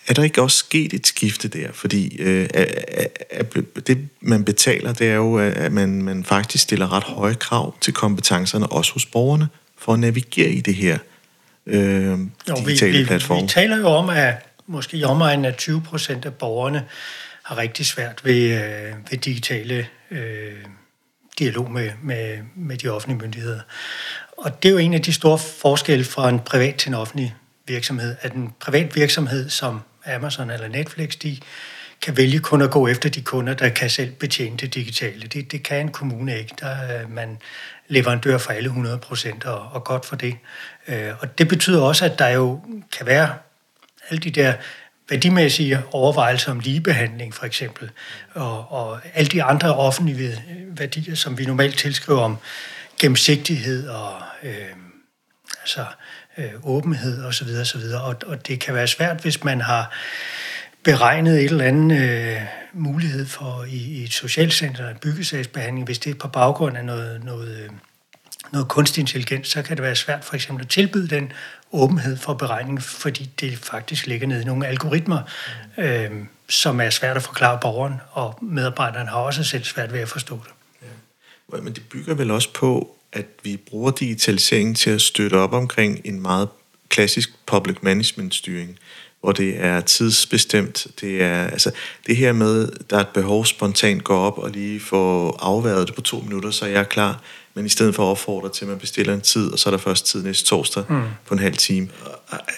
er der ikke også sket et skifte der? Fordi øh, det, man betaler, det er jo, at man, man faktisk stiller ret høje krav til kompetencerne, også hos borgerne, for at navigere i det her øh, digitale vi, vi, platform. Vi taler jo om, at måske i omegnen af 20 procent af borgerne har rigtig svært ved, øh, ved digitale øh, dialog med, med, med de offentlige myndigheder. Og det er jo en af de store forskelle fra en privat til en offentlig virksomhed, at en privat virksomhed som Amazon eller Netflix, de kan vælge kun at gå efter de kunder, der kan selv betjene det digitale. Det, det kan en kommune ikke. Der er man leverandør for alle 100 procent, og, og godt for det. Øh, og det betyder også, at der jo kan være alle de der værdimæssige overvejelser om ligebehandling for eksempel, og, og alle de andre offentlige værdier, som vi normalt tilskriver om gennemsigtighed og øh, altså, øh, åbenhed osv. osv. Og, og det kan være svært, hvis man har beregnet et eller andet øh, mulighed for i, i et socialcenter, en byggesagsbehandling, hvis det er på baggrund af noget, noget, øh, noget kunstig intelligens, så kan det være svært for eksempel at tilbyde den åbenhed for beregning, fordi det faktisk ligger nede i nogle algoritmer, øh, som er svært at forklare borgeren, og medarbejderen har også selv svært ved at forstå det. Ja. Men det bygger vel også på, at vi bruger digitaliseringen til at støtte op omkring en meget klassisk public management styring, hvor det er tidsbestemt. Det er altså det her med, der er et behov spontant går op og lige få afværet det på to minutter, så er jeg klar. Men i stedet for at opfordre til, at man bestiller en tid, og så er der først tid næste torsdag mm. på en halv time.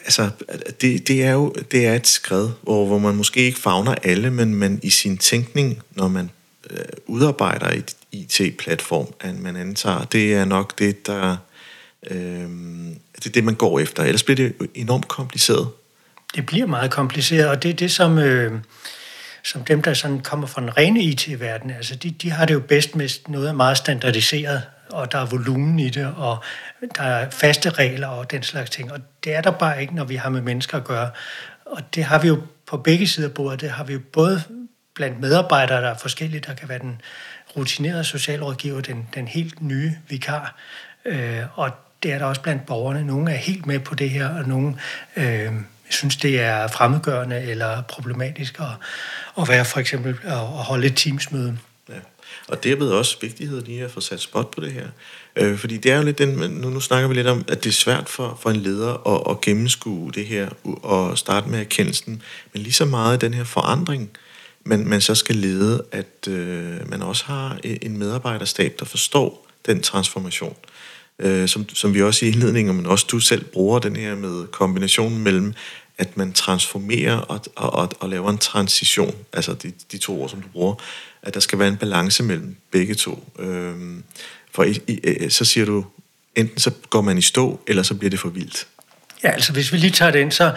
Altså, det, det er jo det er et skred, hvor, hvor man måske ikke fagner alle, men man i sin tænkning, når man øh, udarbejder et IT-platform, at man antager, det er nok det, der øh, det er det, man går efter. Ellers bliver det enormt kompliceret. Det bliver meget kompliceret, og det er det, som, øh, som dem, der sådan kommer fra den rene IT-verden, altså de, de har det jo bedst med noget meget standardiseret, og der er volumen i det, og der er faste regler og den slags ting. Og det er der bare ikke, når vi har med mennesker at gøre. Og det har vi jo på begge sider af bordet. Det har vi jo både blandt medarbejdere, der er forskellige. Der kan være den rutinerede socialrådgiver, den, den helt nye vikar. Øh, og det er der også blandt borgerne. Nogle er helt med på det her, og nogle øh, synes, det er fremmedgørende eller problematisk at, at være for eksempel at holde et teamsmøde. Ja. Og derved også vigtigheden i at få sat spot på det her. Øh, fordi det er jo lidt den, nu, nu snakker vi lidt om, at det er svært for, for en leder at, at gennemskue det her og starte med erkendelsen. Men lige så meget den her forandring, man, man så skal lede, at øh, man også har e, en medarbejderstab, der forstår den transformation. Øh, som, som vi også i indledningen, men også du selv bruger den her med kombinationen mellem, at man transformerer og, og, og, og laver en transition, altså de, de to ord, som du bruger, at der skal være en balance mellem begge to. Øhm, for i, i, øh, så siger du, enten så går man i stå, eller så bliver det for vildt. Ja, altså hvis vi lige tager det ind, så,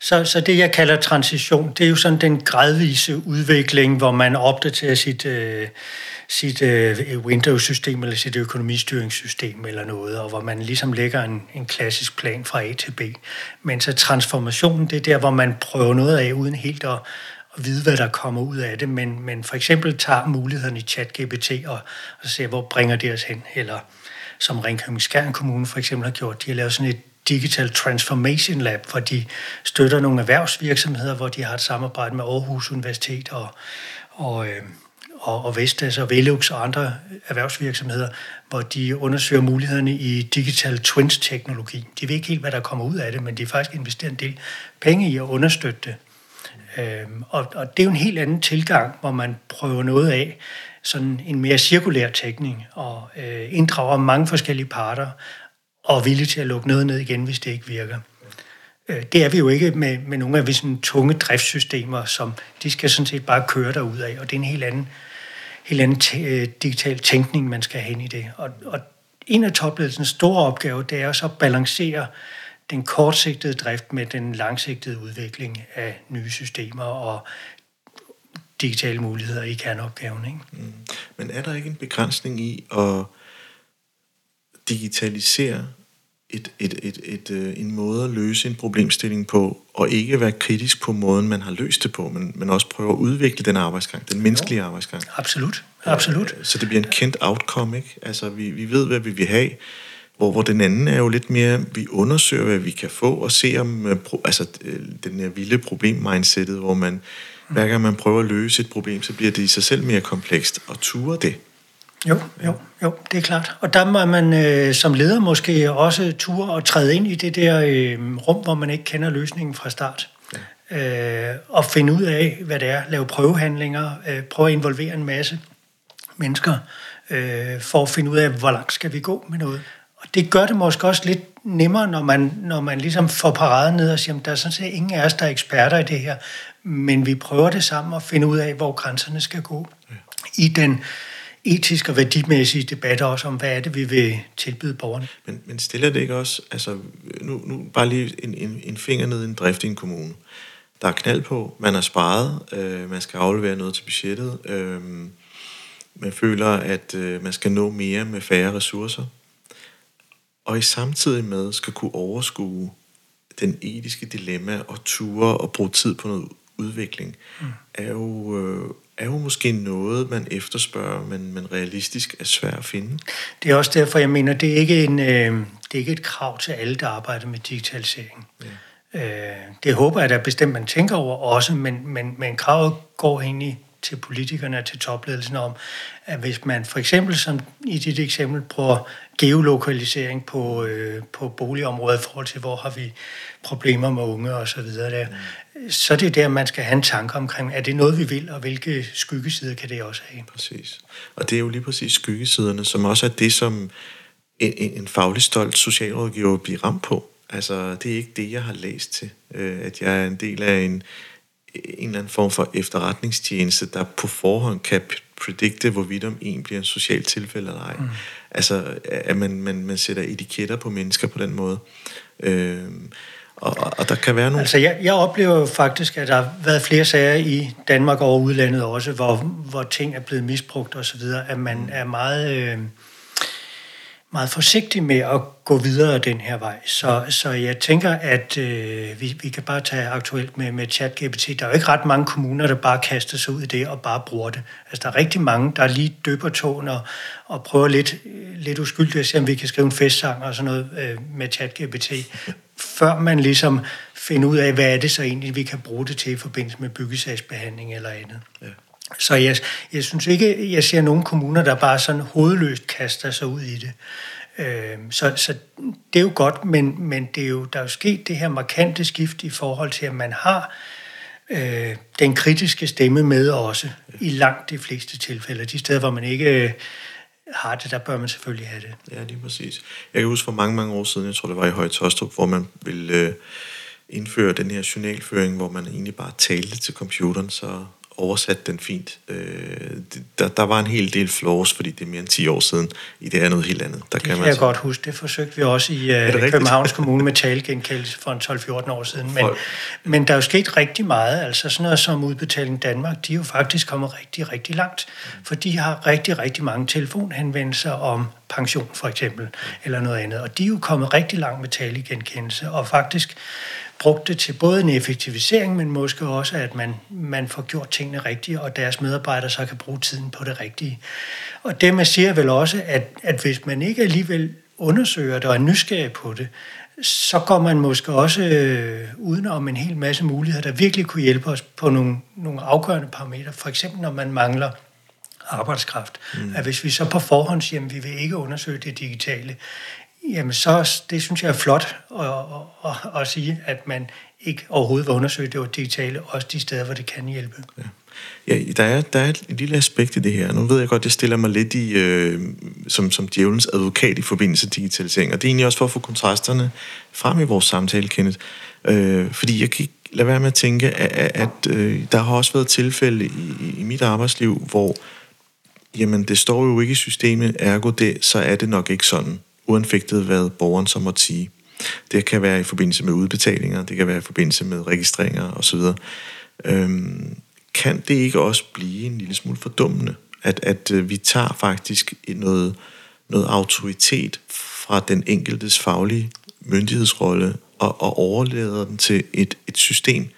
så, så det jeg kalder transition, det er jo sådan den gradvise udvikling, hvor man opdaterer sit, øh, sit øh, Windows-system eller sit økonomistyringssystem eller noget, og hvor man ligesom lægger en, en klassisk plan fra A til B. Men så transformationen, det er der, hvor man prøver noget af, uden helt at, at vide, hvad der kommer ud af det, men, men for eksempel tager mulighederne i ChatGPT og, og ser, hvor bringer det os hen, eller som Ringkøbing Skjern Kommune for eksempel har gjort, de har lavet sådan et Digital Transformation Lab, hvor de støtter nogle erhvervsvirksomheder, hvor de har et samarbejde med Aarhus Universitet og, og, øh, og, og Vestas og Velux og andre erhvervsvirksomheder, hvor de undersøger mulighederne i digital twins-teknologi. De ved ikke helt, hvad der kommer ud af det, men de har faktisk investeret en del penge i at understøtte det. Øhm, og, og det er jo en helt anden tilgang, hvor man prøver noget af, sådan en mere cirkulær teknik, og øh, inddrager mange forskellige parter, og er villige til at lukke noget ned igen, hvis det ikke virker. Øh, det er vi jo ikke med, med nogle af de sådan tunge driftssystemer, som de skal sådan set bare køre derud af, og det er en helt anden, helt anden t- øh, digital tænkning, man skal have ind i det. Og, og en af topledelsens store opgave, det er så at balancere den kortsigtede drift med den langsigtede udvikling af nye systemer og digitale muligheder i kerneopgaven. Ikke? Mm. Men er der ikke en begrænsning i at digitalisere et, et, et, et, øh, en måde at løse en problemstilling på, og ikke være kritisk på måden, man har løst det på, men, men også prøve at udvikle den arbejdsgang, den menneskelige arbejdsgang. Absolut, absolut. Så det bliver en kendt outcome, ikke? Altså, vi, vi ved, hvad vi vil have, hvor, hvor den anden er jo lidt mere, vi undersøger, hvad vi kan få, og ser om, øh, altså, øh, den her vilde problem-mindsetet, hvor man, hver gang man prøver at løse et problem, så bliver det i sig selv mere komplekst, og ture det. Jo, jo, jo, det er klart. Og der må man øh, som leder måske også ture og træde ind i det der øh, rum, hvor man ikke kender løsningen fra start. Ja. Øh, og finde ud af, hvad det er. Lave prøvehandlinger. Øh, prøve at involvere en masse mennesker øh, for at finde ud af, hvor langt skal vi gå med noget. Og det gør det måske også lidt nemmere, når man, når man ligesom får paraden ned og siger, at der er sådan set ingen af os, der er eksperter i det her, men vi prøver det sammen og finde ud af, hvor grænserne skal gå. Ja. I den etiske og værdimæssige debatter også om, hvad er det, vi vil tilbyde borgerne. Men, men stiller det ikke også, altså nu, nu bare lige en, en, en finger ned i en drift i en kommune. Der er knald på, man har sparet, øh, man skal aflevere noget til budgettet, øh, man føler, at øh, man skal nå mere med færre ressourcer, og i samtidig med skal kunne overskue den etiske dilemma og ture og bruge tid på noget udvikling, mm. er jo... Øh, er jo måske noget, man efterspørger, men, men realistisk er svært at finde. Det er også derfor, jeg mener, det er ikke, en, øh, det er ikke et krav til alle, der arbejder med digitalisering. Ja. Øh, det håber jeg da bestemt, man tænker over også, men, men, men kravet går egentlig til politikerne og til topledelsen om, at hvis man for eksempel, som i dit eksempel, bruger geolokalisering på, øh, på boligområdet i forhold til, hvor har vi problemer med unge og så videre der, mm. så er det der, man skal have en tanke omkring, er det noget, vi vil, og hvilke skyggesider kan det også have? Præcis. Og det er jo lige præcis skyggesiderne, som også er det, som en, en faglig stolt socialrådgiver bliver ramt på. Altså, det er ikke det, jeg har læst til. Øh, at jeg er en del af en, en eller anden form for efterretningstjeneste, der på forhånd kan predikte, hvorvidt om en bliver en social tilfælde eller ej. Mm. Altså, at man, man, man sætter etiketter på mennesker på den måde. Øh, og, og der kan være nogle... Altså, jeg, jeg oplever faktisk, at der har været flere sager i Danmark og udlandet også, hvor, hvor ting er blevet misbrugt osv., at man mm. er meget... Øh, meget forsigtig med at gå videre den her vej. Så, så jeg tænker, at øh, vi, vi kan bare tage aktuelt med, med ChatGPT. Der er jo ikke ret mange kommuner, der bare kaster sig ud i det og bare bruger det. Altså, der er rigtig mange, der lige døber tåen og, og prøver lidt, lidt uskyldigt at se, om vi kan skrive en festsang og sådan noget øh, med ChatGPT, før man ligesom finder ud af, hvad er det så egentlig, vi kan bruge det til i forbindelse med byggesagsbehandling eller andet. Ja. Så jeg, jeg synes ikke, jeg ser nogen kommuner, der bare sådan hovedløst kaster sig ud i det. Øh, så, så det er jo godt, men, men det er jo, der er jo sket det her markante skift i forhold til, at man har øh, den kritiske stemme med også i langt de fleste tilfælde. De steder, hvor man ikke øh, har det, der bør man selvfølgelig have det. Ja, lige præcis. Jeg kan huske for mange, mange år siden, jeg tror det var i Høje Tostrup, hvor man ville... Øh, indføre den her journalføring, hvor man egentlig bare talte til computeren, så oversat den fint. Øh, der, der var en hel del flaws, fordi det er mere end 10 år siden. I det er noget helt andet. Der det kan, man jeg så... godt huske. Det forsøgte vi også i uh, Københavns Kommune med talegenkendelse for en 12-14 år siden. Men, men der er jo sket rigtig meget. Altså sådan noget som Udbetaling Danmark, de er jo faktisk kommet rigtig, rigtig langt. For de har rigtig, rigtig mange telefonhenvendelser om pension for eksempel, eller noget andet. Og de er jo kommet rigtig langt med talegenkendelse, og faktisk brugt det til både en effektivisering, men måske også, at man, man får gjort tingene rigtigt, og deres medarbejdere så kan bruge tiden på det rigtige. Og det man siger vel også, at, at hvis man ikke alligevel undersøger det og er nysgerrig på det, så går man måske også øh, uden om en hel masse muligheder, der virkelig kunne hjælpe os på nogle, nogle afgørende parametre. For eksempel når man mangler arbejdskraft. Mm. At hvis vi så på forhånd siger, at vi vil ikke undersøge det digitale, jamen så det synes jeg er flot at, at, at, at sige, at man ikke overhovedet vil undersøge det digitale, også de steder, hvor det kan hjælpe. Ja. Ja, der er, der er et lille aspekt i det her. Nu ved jeg godt, det stiller mig lidt i, øh, som, som djævelens advokat i forbindelse med digitalisering, og det er egentlig også for at få kontrasterne frem i vores samtale, Kenneth. Øh, fordi jeg kan ikke lade være med at tænke, at, at øh, der har også været tilfælde i, i mit arbejdsliv, hvor jamen, det står jo ikke i systemet, ergo det, så er det nok ikke sådan uanfægtet, hvad borgeren så måtte sige. Det kan være i forbindelse med udbetalinger, det kan være i forbindelse med registreringer osv. Øhm, kan det ikke også blive en lille smule fordummende, at, at øh, vi tager faktisk noget, noget autoritet fra den enkeltes faglige myndighedsrolle og, og overlader den til et, et system,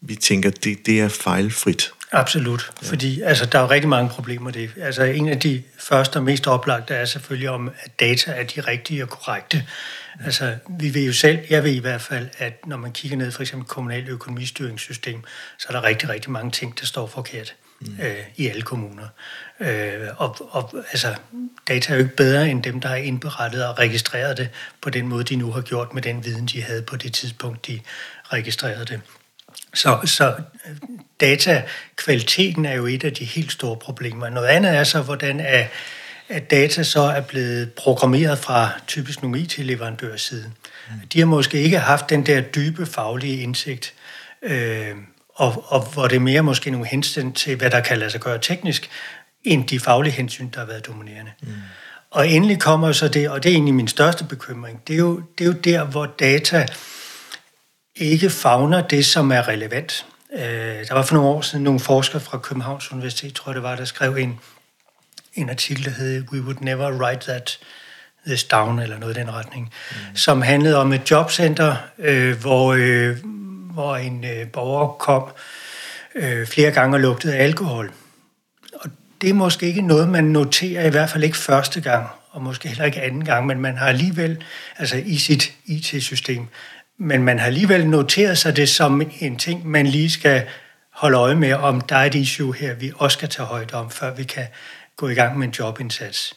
vi tænker, det, det er fejlfrit. Absolut, ja. fordi altså, der er jo rigtig mange problemer det. Altså, en af de første og mest oplagte er selvfølgelig om, at data er de rigtige og korrekte. Altså, vi ved jo selv, jeg ved i hvert fald, at når man kigger ned for eksempel kommunalt økonomistyringssystem, så er der rigtig, rigtig mange ting, der står forkert mm. øh, i alle kommuner. Øh, og, og altså, data er jo ikke bedre end dem, der har indberettet og registreret det på den måde, de nu har gjort med den viden, de havde på det tidspunkt, de registrerede det. Så, så datakvaliteten er jo et af de helt store problemer. Noget andet er så, hvordan er, at data så er blevet programmeret fra typisk nogle IT-leverandørs side. Mm. De har måske ikke haft den der dybe faglige indsigt, øh, og, og hvor det er mere måske nogle hensyn til, hvad der kan lade sig gøre teknisk, end de faglige hensyn, der har været dominerende. Mm. Og endelig kommer så det, og det er egentlig min største bekymring, det er jo, det er jo der, hvor data ikke fagner det, som er relevant. Øh, der var for nogle år siden nogle forskere fra Københavns Universitet, tror jeg det var, der skrev en, en artikel, der hed We would never write that this down, eller noget i den retning, mm. som handlede om et jobcenter, øh, hvor, øh, hvor en øh, borger kom øh, flere gange og lugtede alkohol. Og det er måske ikke noget, man noterer, i hvert fald ikke første gang, og måske heller ikke anden gang, men man har alligevel, altså i sit IT-system, men man har alligevel noteret sig det som en ting, man lige skal holde øje med, om der er et issue her, vi også skal tage højde om, før vi kan gå i gang med en jobindsats.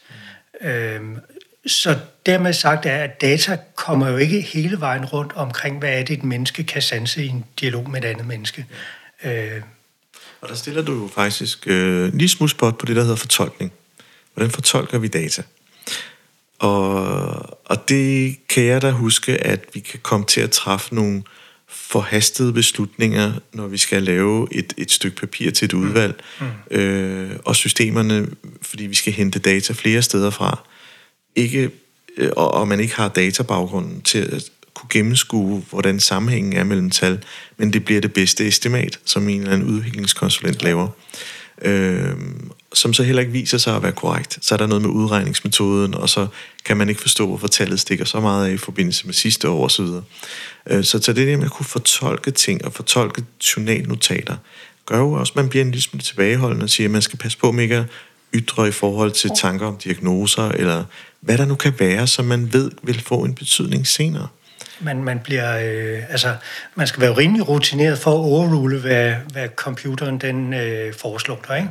Mm. Øhm, så dermed sagt er, at data kommer jo ikke hele vejen rundt omkring, hvad er det, et menneske kan sanse i en dialog med et andet menneske. Ja. Øh. Og der stiller du jo faktisk øh, lige smule spot på det, der hedder fortolkning. Hvordan fortolker vi data? Og, og det kan jeg da huske, at vi kan komme til at træffe nogle forhastede beslutninger, når vi skal lave et, et stykke papir til et mm. udvalg, mm. øh, og systemerne, fordi vi skal hente data flere steder fra, ikke, øh, og, og man ikke har databaggrunden til at kunne gennemskue, hvordan sammenhængen er mellem tal, men det bliver det bedste estimat, som en eller anden udviklingskonsulent laver. Øh, som så heller ikke viser sig at være korrekt. Så er der noget med udregningsmetoden, og så kan man ikke forstå, hvorfor tallet stikker så meget af i forbindelse med sidste år osv. Så, øh, så til det der med at kunne fortolke ting og fortolke journalnotater, gør jo også, at man bliver en lille smule tilbageholdende og siger, at man skal passe på med ikke at ytre i forhold til tanker om diagnoser, eller hvad der nu kan være, som man ved vil få en betydning senere. Man, man bliver, øh, altså, man skal være rimelig rutineret for at overrule, hvad, hvad computeren den øh, foreslår dig, ikke?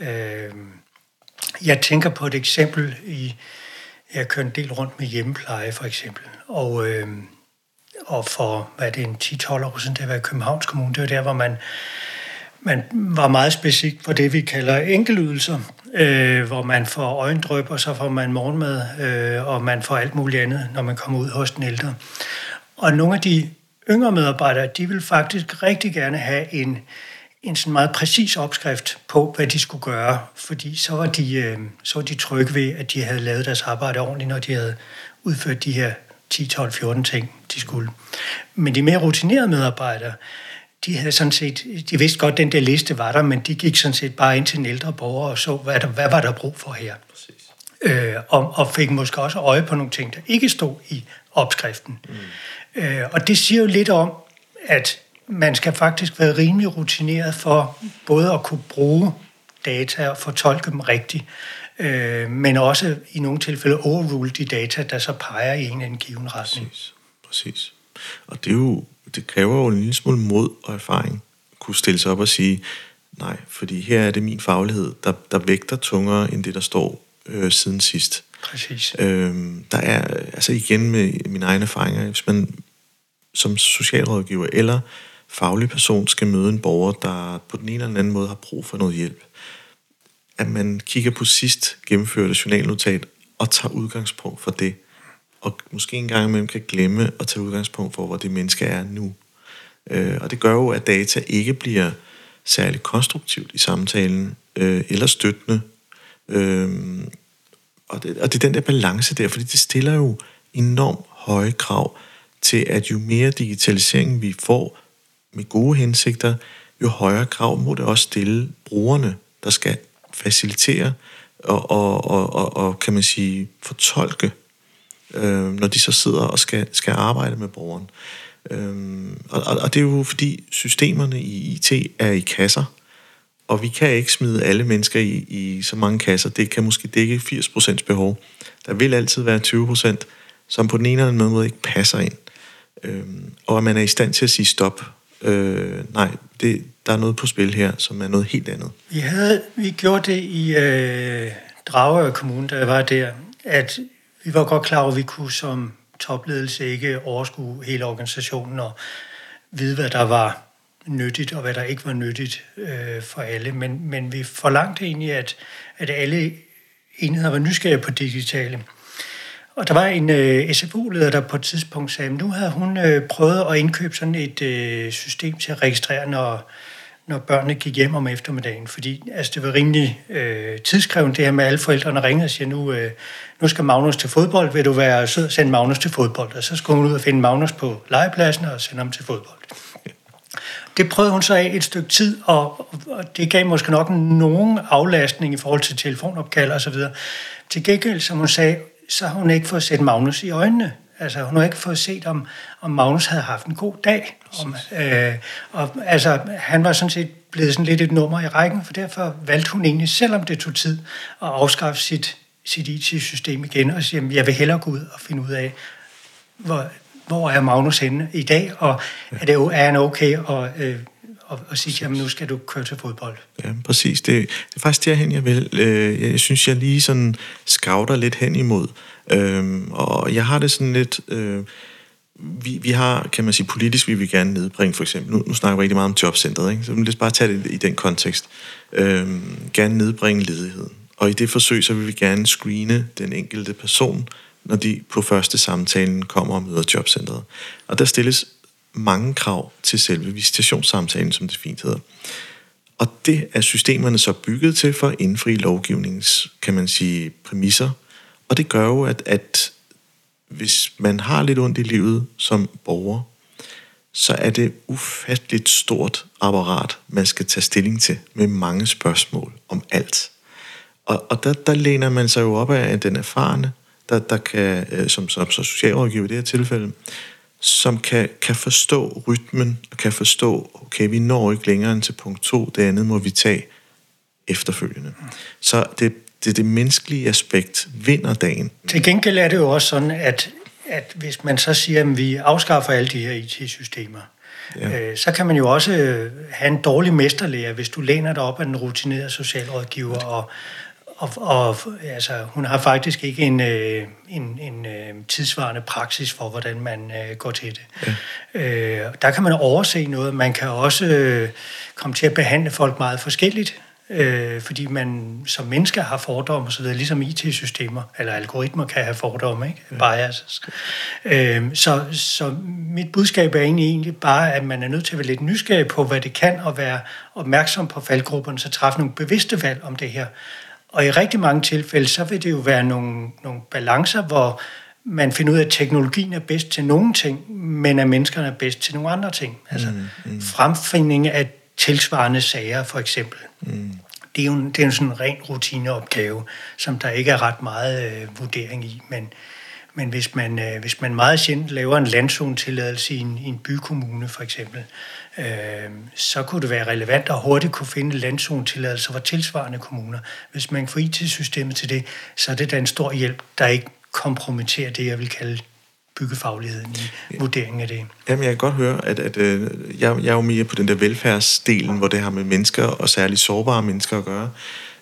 Øh, jeg tænker på et eksempel i, jeg kører en del rundt med hjemmepleje for eksempel, og, øh, og for, hvad er det, en 10-12 år siden, det var i Københavns Kommune, det var der, hvor man, man var meget specifik på det, vi kalder enkelydelser, øh, hvor man får øjendrøb, og så får man morgenmad, øh, og man får alt muligt andet, når man kommer ud hos den ældre. Og nogle af de yngre medarbejdere, de vil faktisk rigtig gerne have en, en sådan meget præcis opskrift på, hvad de skulle gøre, fordi så var de, øh, så var de trygge ved, at de havde lavet deres arbejde ordentligt, når de havde udført de her 10, 12, 14 ting, de skulle. Men de mere rutinerede medarbejdere, de havde sådan set, de vidste godt, at den der liste var der, men de gik sådan set bare ind til en ældre borger og så, hvad, der, hvad var der brug for her. Præcis. Øh, og, og fik måske også øje på nogle ting, der ikke stod i opskriften. Mm. Øh, og det siger jo lidt om, at man skal faktisk være rimelig rutineret for både at kunne bruge data og fortolke dem rigtigt, øh, men også i nogle tilfælde overrule de data, der så peger i en eller anden given retning. Præcis. Præcis. Og det, er jo, det kræver jo en lille smule mod og erfaring at kunne stille sig op og sige, nej, fordi her er det min faglighed, der, der vægter tungere end det, der står øh, siden sidst. Præcis. Øhm, der er, altså igen med mine egne erfaringer, hvis man som socialrådgiver eller faglig person skal møde en borger, der på den ene eller anden måde har brug for noget hjælp, at man kigger på sidst gennemførte journalnotat og tager udgangspunkt for det, og måske en gang imellem kan glemme at tage udgangspunkt for, hvor det menneske er nu. Øh, og det gør jo, at data ikke bliver særlig konstruktivt i samtalen, øh, eller støttende. Øh, og, det, og det er den der balance der, fordi det stiller jo enormt høje krav til, at jo mere digitalisering vi får med gode hensigter, jo højere krav må det også stille brugerne, der skal facilitere og, og, og, og, og kan man sige, fortolke, øh, når de så sidder og skal, skal arbejde med borgeren. Øh, og, og det er jo fordi systemerne i IT er i kasser, og vi kan ikke smide alle mennesker i, i så mange kasser. Det kan måske dække 80% behov. Der vil altid være 20%, som på den ene eller anden måde ikke passer ind. Øhm, og at man er i stand til at sige stop. Øh, nej, det, der er noget på spil her, som er noget helt andet. Vi, havde, vi gjorde det i øh, Dragør Kommune, da jeg var der, at vi var godt klar over, at vi kunne som topledelse ikke overskue hele organisationen og vide, hvad der var nyttigt og hvad der ikke var nyttigt øh, for alle. Men, men vi forlangte egentlig, at, at alle enheder var nysgerrige på digitale. Og der var en øh, SFU-leder, der på et tidspunkt sagde, at nu havde hun øh, prøvet at indkøbe sådan et øh, system til at registrere, når, når børnene gik hjem om eftermiddagen. Fordi altså, det var rimelig øh, tidskrævende, det her med, at alle forældrene ringer og siger, nu, øh, nu skal Magnus til fodbold, vil du være sød og sende Magnus til fodbold? Og så skulle hun ud og finde Magnus på legepladsen og sende ham til fodbold. Det prøvede hun så af et stykke tid, og, og det gav måske nok nogen aflastning i forhold til telefonopkald og så videre. Til gengæld, som hun sagde, så har hun ikke fået set Magnus i øjnene. Altså, hun har ikke fået set, om, om Magnus havde haft en god dag. Om, øh, og, altså, han var sådan set blevet sådan lidt et nummer i rækken, for derfor valgte hun egentlig, selvom det tog tid, at afskaffe sit, sit IT-system igen, og sige, jeg vil hellere gå ud og finde ud af, hvor, hvor er Magnus henne i dag, og er, det, er han okay, og, øh, og, og sige, jamen nu skal du køre til fodbold. Ja, præcis. Det, det er faktisk derhen, jeg vil. Øh, jeg synes, jeg lige sådan scouter lidt hen imod. Øh, og jeg har det sådan lidt... Øh, vi, vi har, kan man sige, politisk vi vil gerne nedbringe, for eksempel, nu, nu snakker vi rigtig meget om jobcentret, ikke? så lad os bare tage det i den kontekst. øhm, gerne nedbringe ledigheden. Og i det forsøg, så vil vi gerne screene den enkelte person, når de på første samtalen kommer og møder jobcentret. Og der stilles mange krav til selve visitationssamtalen, som det fint hedder. Og det er systemerne så bygget til for at indfri lovgivningens, kan man sige, præmisser. Og det gør jo, at, at hvis man har lidt ondt i livet som borger, så er det ufatteligt stort apparat, man skal tage stilling til med mange spørgsmål om alt. Og, og der, der læner man sig jo op af den erfarne, der, der kan, øh, som, som, som socialrådgiver i det her tilfælde, som kan, kan forstå rytmen, og kan forstå, okay, vi når ikke længere end til punkt to, det andet må vi tage efterfølgende. Så det, det, det menneskelige aspekt vinder dagen. Til gengæld er det jo også sådan, at, at hvis man så siger, at vi afskaffer alle de her IT-systemer, ja. øh, så kan man jo også øh, have en dårlig mesterlærer, hvis du læner dig op af en rutineret socialrådgiver og, og, og altså, hun har faktisk ikke en, øh, en, en øh, tidsvarende praksis for, hvordan man øh, går til det. Ja. Øh, der kan man overse noget. Man kan også øh, komme til at behandle folk meget forskelligt. øh, fordi man som menneske har fordomme osv., ligesom IT-systemer eller algoritmer kan have fordomme, ikke? Ja. biases. Øh, så, så mit budskab er egentlig, egentlig bare, at man er nødt til at være lidt nysgerrig på, hvad det kan, og være opmærksom på faldgrupperne, så træffe nogle bevidste valg om det her. Og i rigtig mange tilfælde, så vil det jo være nogle, nogle balancer, hvor man finder ud af, at teknologien er bedst til nogle ting, men at menneskerne er bedst til nogle andre ting. Altså mm, mm. fremfinding af tilsvarende sager, for eksempel. Mm. Det er jo en, det er en sådan ren rutineopgave, som der ikke er ret meget øh, vurdering i, men, men hvis man, øh, hvis man meget sjældent laver en landzonetilladelse i en, i en bykommune for eksempel, øh, så kunne det være relevant at hurtigt kunne finde landzonetilladelse for tilsvarende kommuner. Hvis man får IT-systemet til det, så er det da en stor hjælp, der ikke kompromitterer det, jeg vil kalde byggefagligheden i vurderingen af det. Jamen, jeg kan godt høre, at, at øh, jeg, jeg er jo mere på den der velfærdsdelen, hvor det har med mennesker og særligt sårbare mennesker at gøre.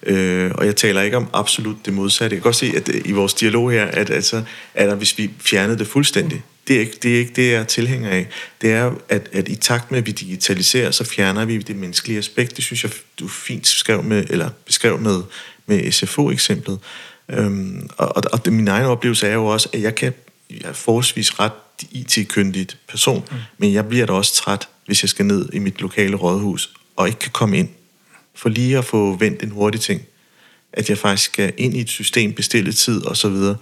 Øh, og jeg taler ikke om absolut det modsatte. Jeg kan godt se, at øh, i vores dialog her, at altså, at der, hvis vi fjernede det fuldstændig, det er ikke det, er ikke det jeg er tilhænger af. Det er, at, at i takt med, at vi digitaliserer, så fjerner vi det menneskelige aspekt. Det synes jeg, du fint skrev med, eller beskrev med, med SFO-eksemplet. Øhm, og, og det, min egen oplevelse er jo også, at jeg kan jeg er forholdsvis ret IT-kyndigt person, mm. men jeg bliver da også træt, hvis jeg skal ned i mit lokale rådhus og ikke kan komme ind. For lige at få vendt en hurtig ting. At jeg faktisk skal ind i et system, bestille tid og så videre.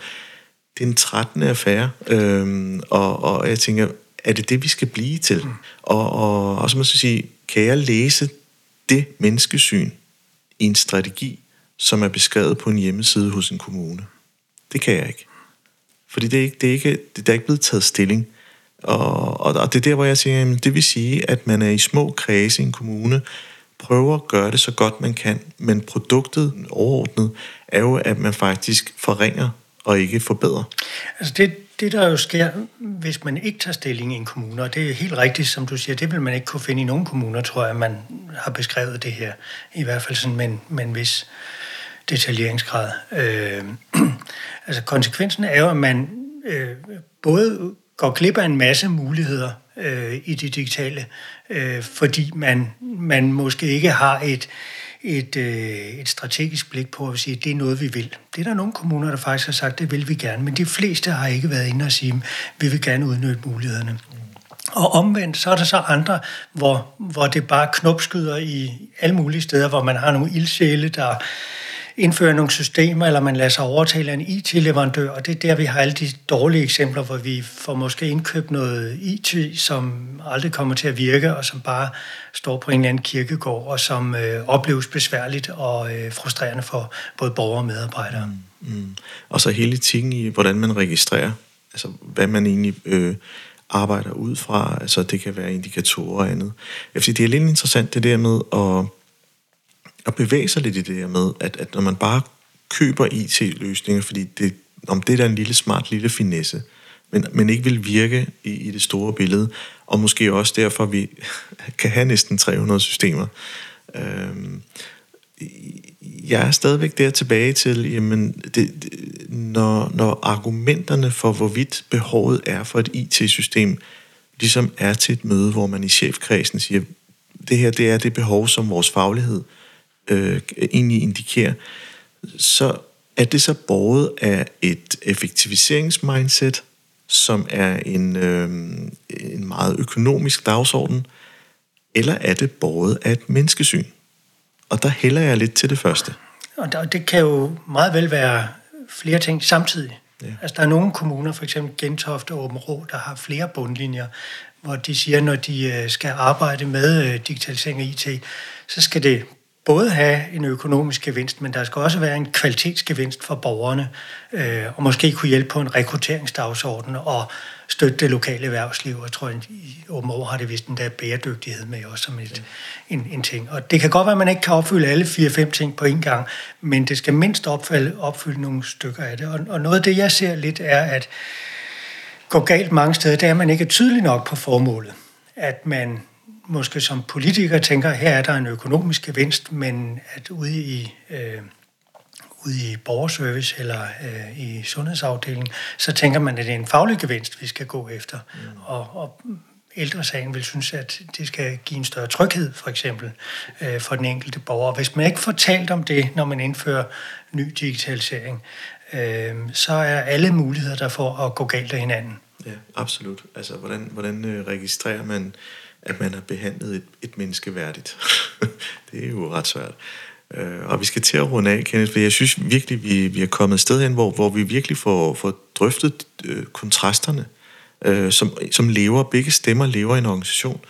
Det er en trættende affære, øhm, og, og jeg tænker, er det det, vi skal blive til? Mm. Og, og, og så må jeg sige, kan jeg læse det menneskesyn i en strategi, som er beskrevet på en hjemmeside hos en kommune? Det kan jeg ikke. Fordi det er ikke, det er ikke, det er ikke blevet taget stilling. Og, og, og det er der, hvor jeg siger, at det vil sige, at man er i små kredse i en kommune, prøver at gøre det så godt man kan, men produktet overordnet er jo, at man faktisk forringer og ikke forbedrer. Altså det, det der jo sker, hvis man ikke tager stilling i en kommune, og det er helt rigtigt, som du siger, det vil man ikke kunne finde i nogen kommuner, tror jeg, man har beskrevet det her, i hvert fald sådan med, med en vis detaljeringsgrad. Øh, altså konsekvensen er jo, at man øh, både går glip af en masse muligheder øh, i det digitale, øh, fordi man, man måske ikke har et, et, øh, et strategisk blik på at sige, at det er noget, vi vil. Det er der nogle kommuner, der faktisk har sagt, det vil vi gerne, men de fleste har ikke været inde og sige, at vi vil gerne udnytte mulighederne. Og omvendt, så er der så andre, hvor, hvor det bare knopskyder i alle mulige steder, hvor man har nogle ildsjæle, der indfører nogle systemer, eller man lader sig overtale en IT-leverandør, og det er der, vi har alle de dårlige eksempler, hvor vi får måske indkøbt noget IT, som aldrig kommer til at virke, og som bare står på en eller anden kirkegård, og som øh, opleves besværligt og øh, frustrerende for både borgere og medarbejdere. Mm. mm. Og så hele tingen i, hvordan man registrerer, altså hvad man egentlig... Øh, arbejder ud fra, altså det kan være indikatorer og andet. Jeg det er lidt interessant det der med at at bevæge sig lidt i det her med, at, at når man bare køber IT-løsninger, fordi det, om det er der en lille smart lille finesse, men, men ikke vil virke i, i det store billede, og måske også derfor, vi kan have næsten 300 systemer. Øhm, jeg er stadigvæk der tilbage til, jamen, det, det, når, når argumenterne for, hvorvidt behovet er for et IT-system, ligesom er til et møde, hvor man i chefkredsen siger, det her det er det behov, som vores faglighed øh, øh, egentlig indikerer, så er det så båret af et effektiviseringsmindset, som er en, øh, en meget økonomisk dagsorden, eller er det båret af et menneskesyn? Og der hælder jeg lidt til det første. Og der, det kan jo meget vel være flere ting samtidig. Ja. Altså der er nogle kommuner, for eksempel Gentofte og Åben Rå, der har flere bundlinjer, hvor de siger, når de øh, skal arbejde med øh, digitalisering og IT, så skal det både have en økonomisk gevinst, men der skal også være en kvalitetsgevinst for borgerne, øh, og måske kunne hjælpe på en rekrutteringsdagsorden og støtte det lokale erhvervsliv. Jeg tror, at i Åben År har det vist en der bæredygtighed med også som et, en, en ting. Og det kan godt være, at man ikke kan opfylde alle fire-fem ting på en gang, men det skal mindst opfylde, opfylde nogle stykker af det. Og, og noget af det, jeg ser lidt, er, at går galt mange steder, det er, at man ikke er tydelig nok på formålet. At man måske som politiker tænker, her er der en økonomisk gevinst, men at ude i, øh, ude i borgerservice eller øh, i sundhedsafdelingen, så tænker man, at det er en faglig gevinst, vi skal gå efter. Mm. Og, og ældresagen vil synes, at det skal give en større tryghed, for eksempel, øh, for den enkelte borger. Hvis man ikke får talt om det, når man indfører ny digitalisering, øh, så er alle muligheder der for at gå galt af hinanden. Ja, absolut. Altså, hvordan, hvordan øh, registrerer man, at man har behandlet et, et menneske værdigt? det er jo ret svært. Øh, og vi skal til at runde af, Kenneth, for jeg synes virkelig, vi, vi er kommet et sted hen, hvor, hvor vi virkelig får, får drøftet øh, kontrasterne, øh, som, som lever, begge stemmer lever i en organisation.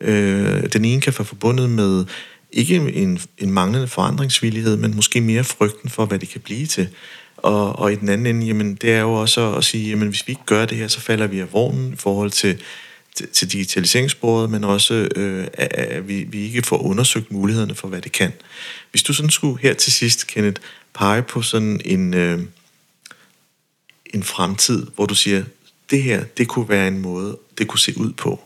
Øh, den ene kan være forbundet med ikke en, en manglende forandringsvillighed, men måske mere frygten for, hvad det kan blive til. Og, og i den anden ende, jamen, det er jo også at sige, jamen, hvis vi ikke gør det her, så falder vi af vognen i forhold til, til, til digitaliseringsbordet, men også, øh, at, at vi, vi ikke får undersøgt mulighederne for, hvad det kan. Hvis du sådan skulle her til sidst, Kenneth, pege på sådan en, øh, en fremtid, hvor du siger, det her, det kunne være en måde, det kunne se ud på.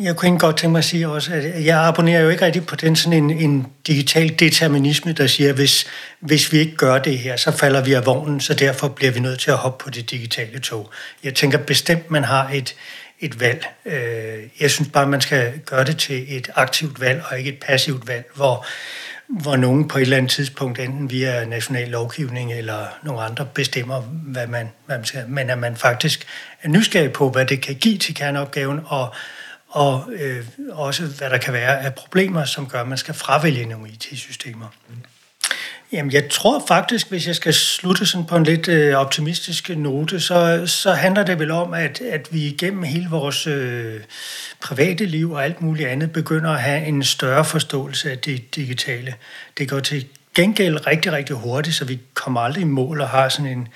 Jeg kunne ikke godt tænke mig at sige også, at jeg abonnerer jo ikke rigtig på den sådan en, en digital determinisme, der siger, at hvis, hvis vi ikke gør det her, så falder vi af vognen, så derfor bliver vi nødt til at hoppe på det digitale tog. Jeg tænker bestemt, man har et, et valg. Øh, jeg synes bare, man skal gøre det til et aktivt valg, og ikke et passivt valg, hvor, hvor nogen på et eller andet tidspunkt, enten via national lovgivning eller nogle andre, bestemmer, hvad man, hvad man skal, men at man faktisk er nysgerrig på, hvad det kan give til kerneopgaven, og og øh, også hvad der kan være af problemer, som gør, at man skal fravælge nogle IT-systemer. Mm. Jamen, jeg tror faktisk, hvis jeg skal slutte sådan på en lidt øh, optimistisk note, så, så handler det vel om, at, at vi igennem hele vores øh, private liv og alt muligt andet begynder at have en større forståelse af det digitale. Det går til gengæld rigtig, rigtig hurtigt, så vi kommer aldrig i mål og har sådan en,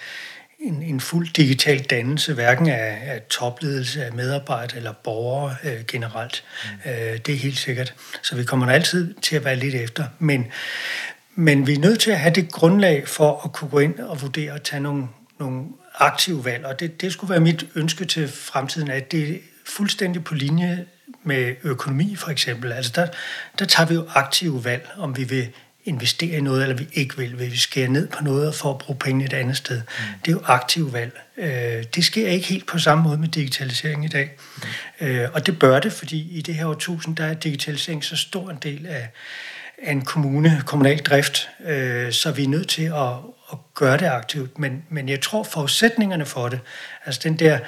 en, en fuld digital dannelse, hverken af, af topledelse, af medarbejdere eller borgere øh, generelt. Mm. Øh, det er helt sikkert. Så vi kommer altid til at være lidt efter. Men, men vi er nødt til at have det grundlag for at kunne gå ind og vurdere og tage nogle, nogle aktive valg. Og det, det skulle være mit ønske til fremtiden, at det er fuldstændig på linje med økonomi for eksempel. Altså der, der tager vi jo aktive valg, om vi vil investere i noget, eller vi ikke vil. Vil vi skære ned på noget for at bruge penge et andet sted? Mm. Det er jo aktiv valg. Øh, det sker ikke helt på samme måde med digitalisering i dag. Mm. Øh, og det bør det, fordi i det her årtusind, der er digitalisering så stor en del af, af en kommune, kommunal drift, øh, så vi er nødt til at, at gøre det aktivt. Men, men jeg tror, forudsætningerne for det, altså den der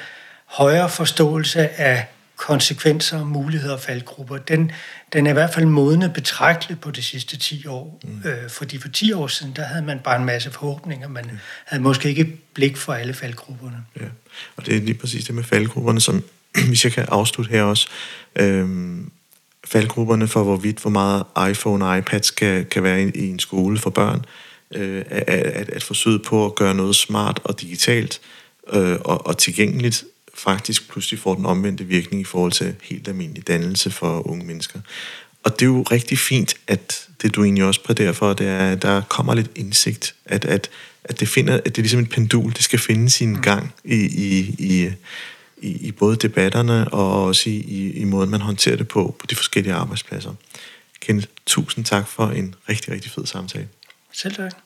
højere forståelse af konsekvenser, muligheder og faldgrupper, den, den er i hvert fald modnet betragteligt på de sidste 10 år. Mm. Øh, fordi for 10 år siden, der havde man bare en masse forhåbninger. Man mm. havde måske ikke blik for alle faldgrupperne. Ja, og det er lige præcis det med faldgrupperne, som hvis jeg kan afslutte her også. Øhm, faldgrupperne for hvorvidt, hvor meget iPhone og iPad skal, kan være i, i en skole for børn. Øh, at, at, at forsøge på at gøre noget smart og digitalt øh, og, og tilgængeligt faktisk pludselig får den omvendte virkning i forhold til helt almindelig dannelse for unge mennesker. Og det er jo rigtig fint, at det du egentlig også præderer for, det er, at der kommer lidt indsigt, at, at, at det finder, at det er ligesom et pendul, det skal finde sin mm. gang i, i, i, i, i både debatterne og også i, i, i måden, man håndterer det på, på de forskellige arbejdspladser. Kenneth, tusind tak for en rigtig, rigtig fed samtale. Selv tak.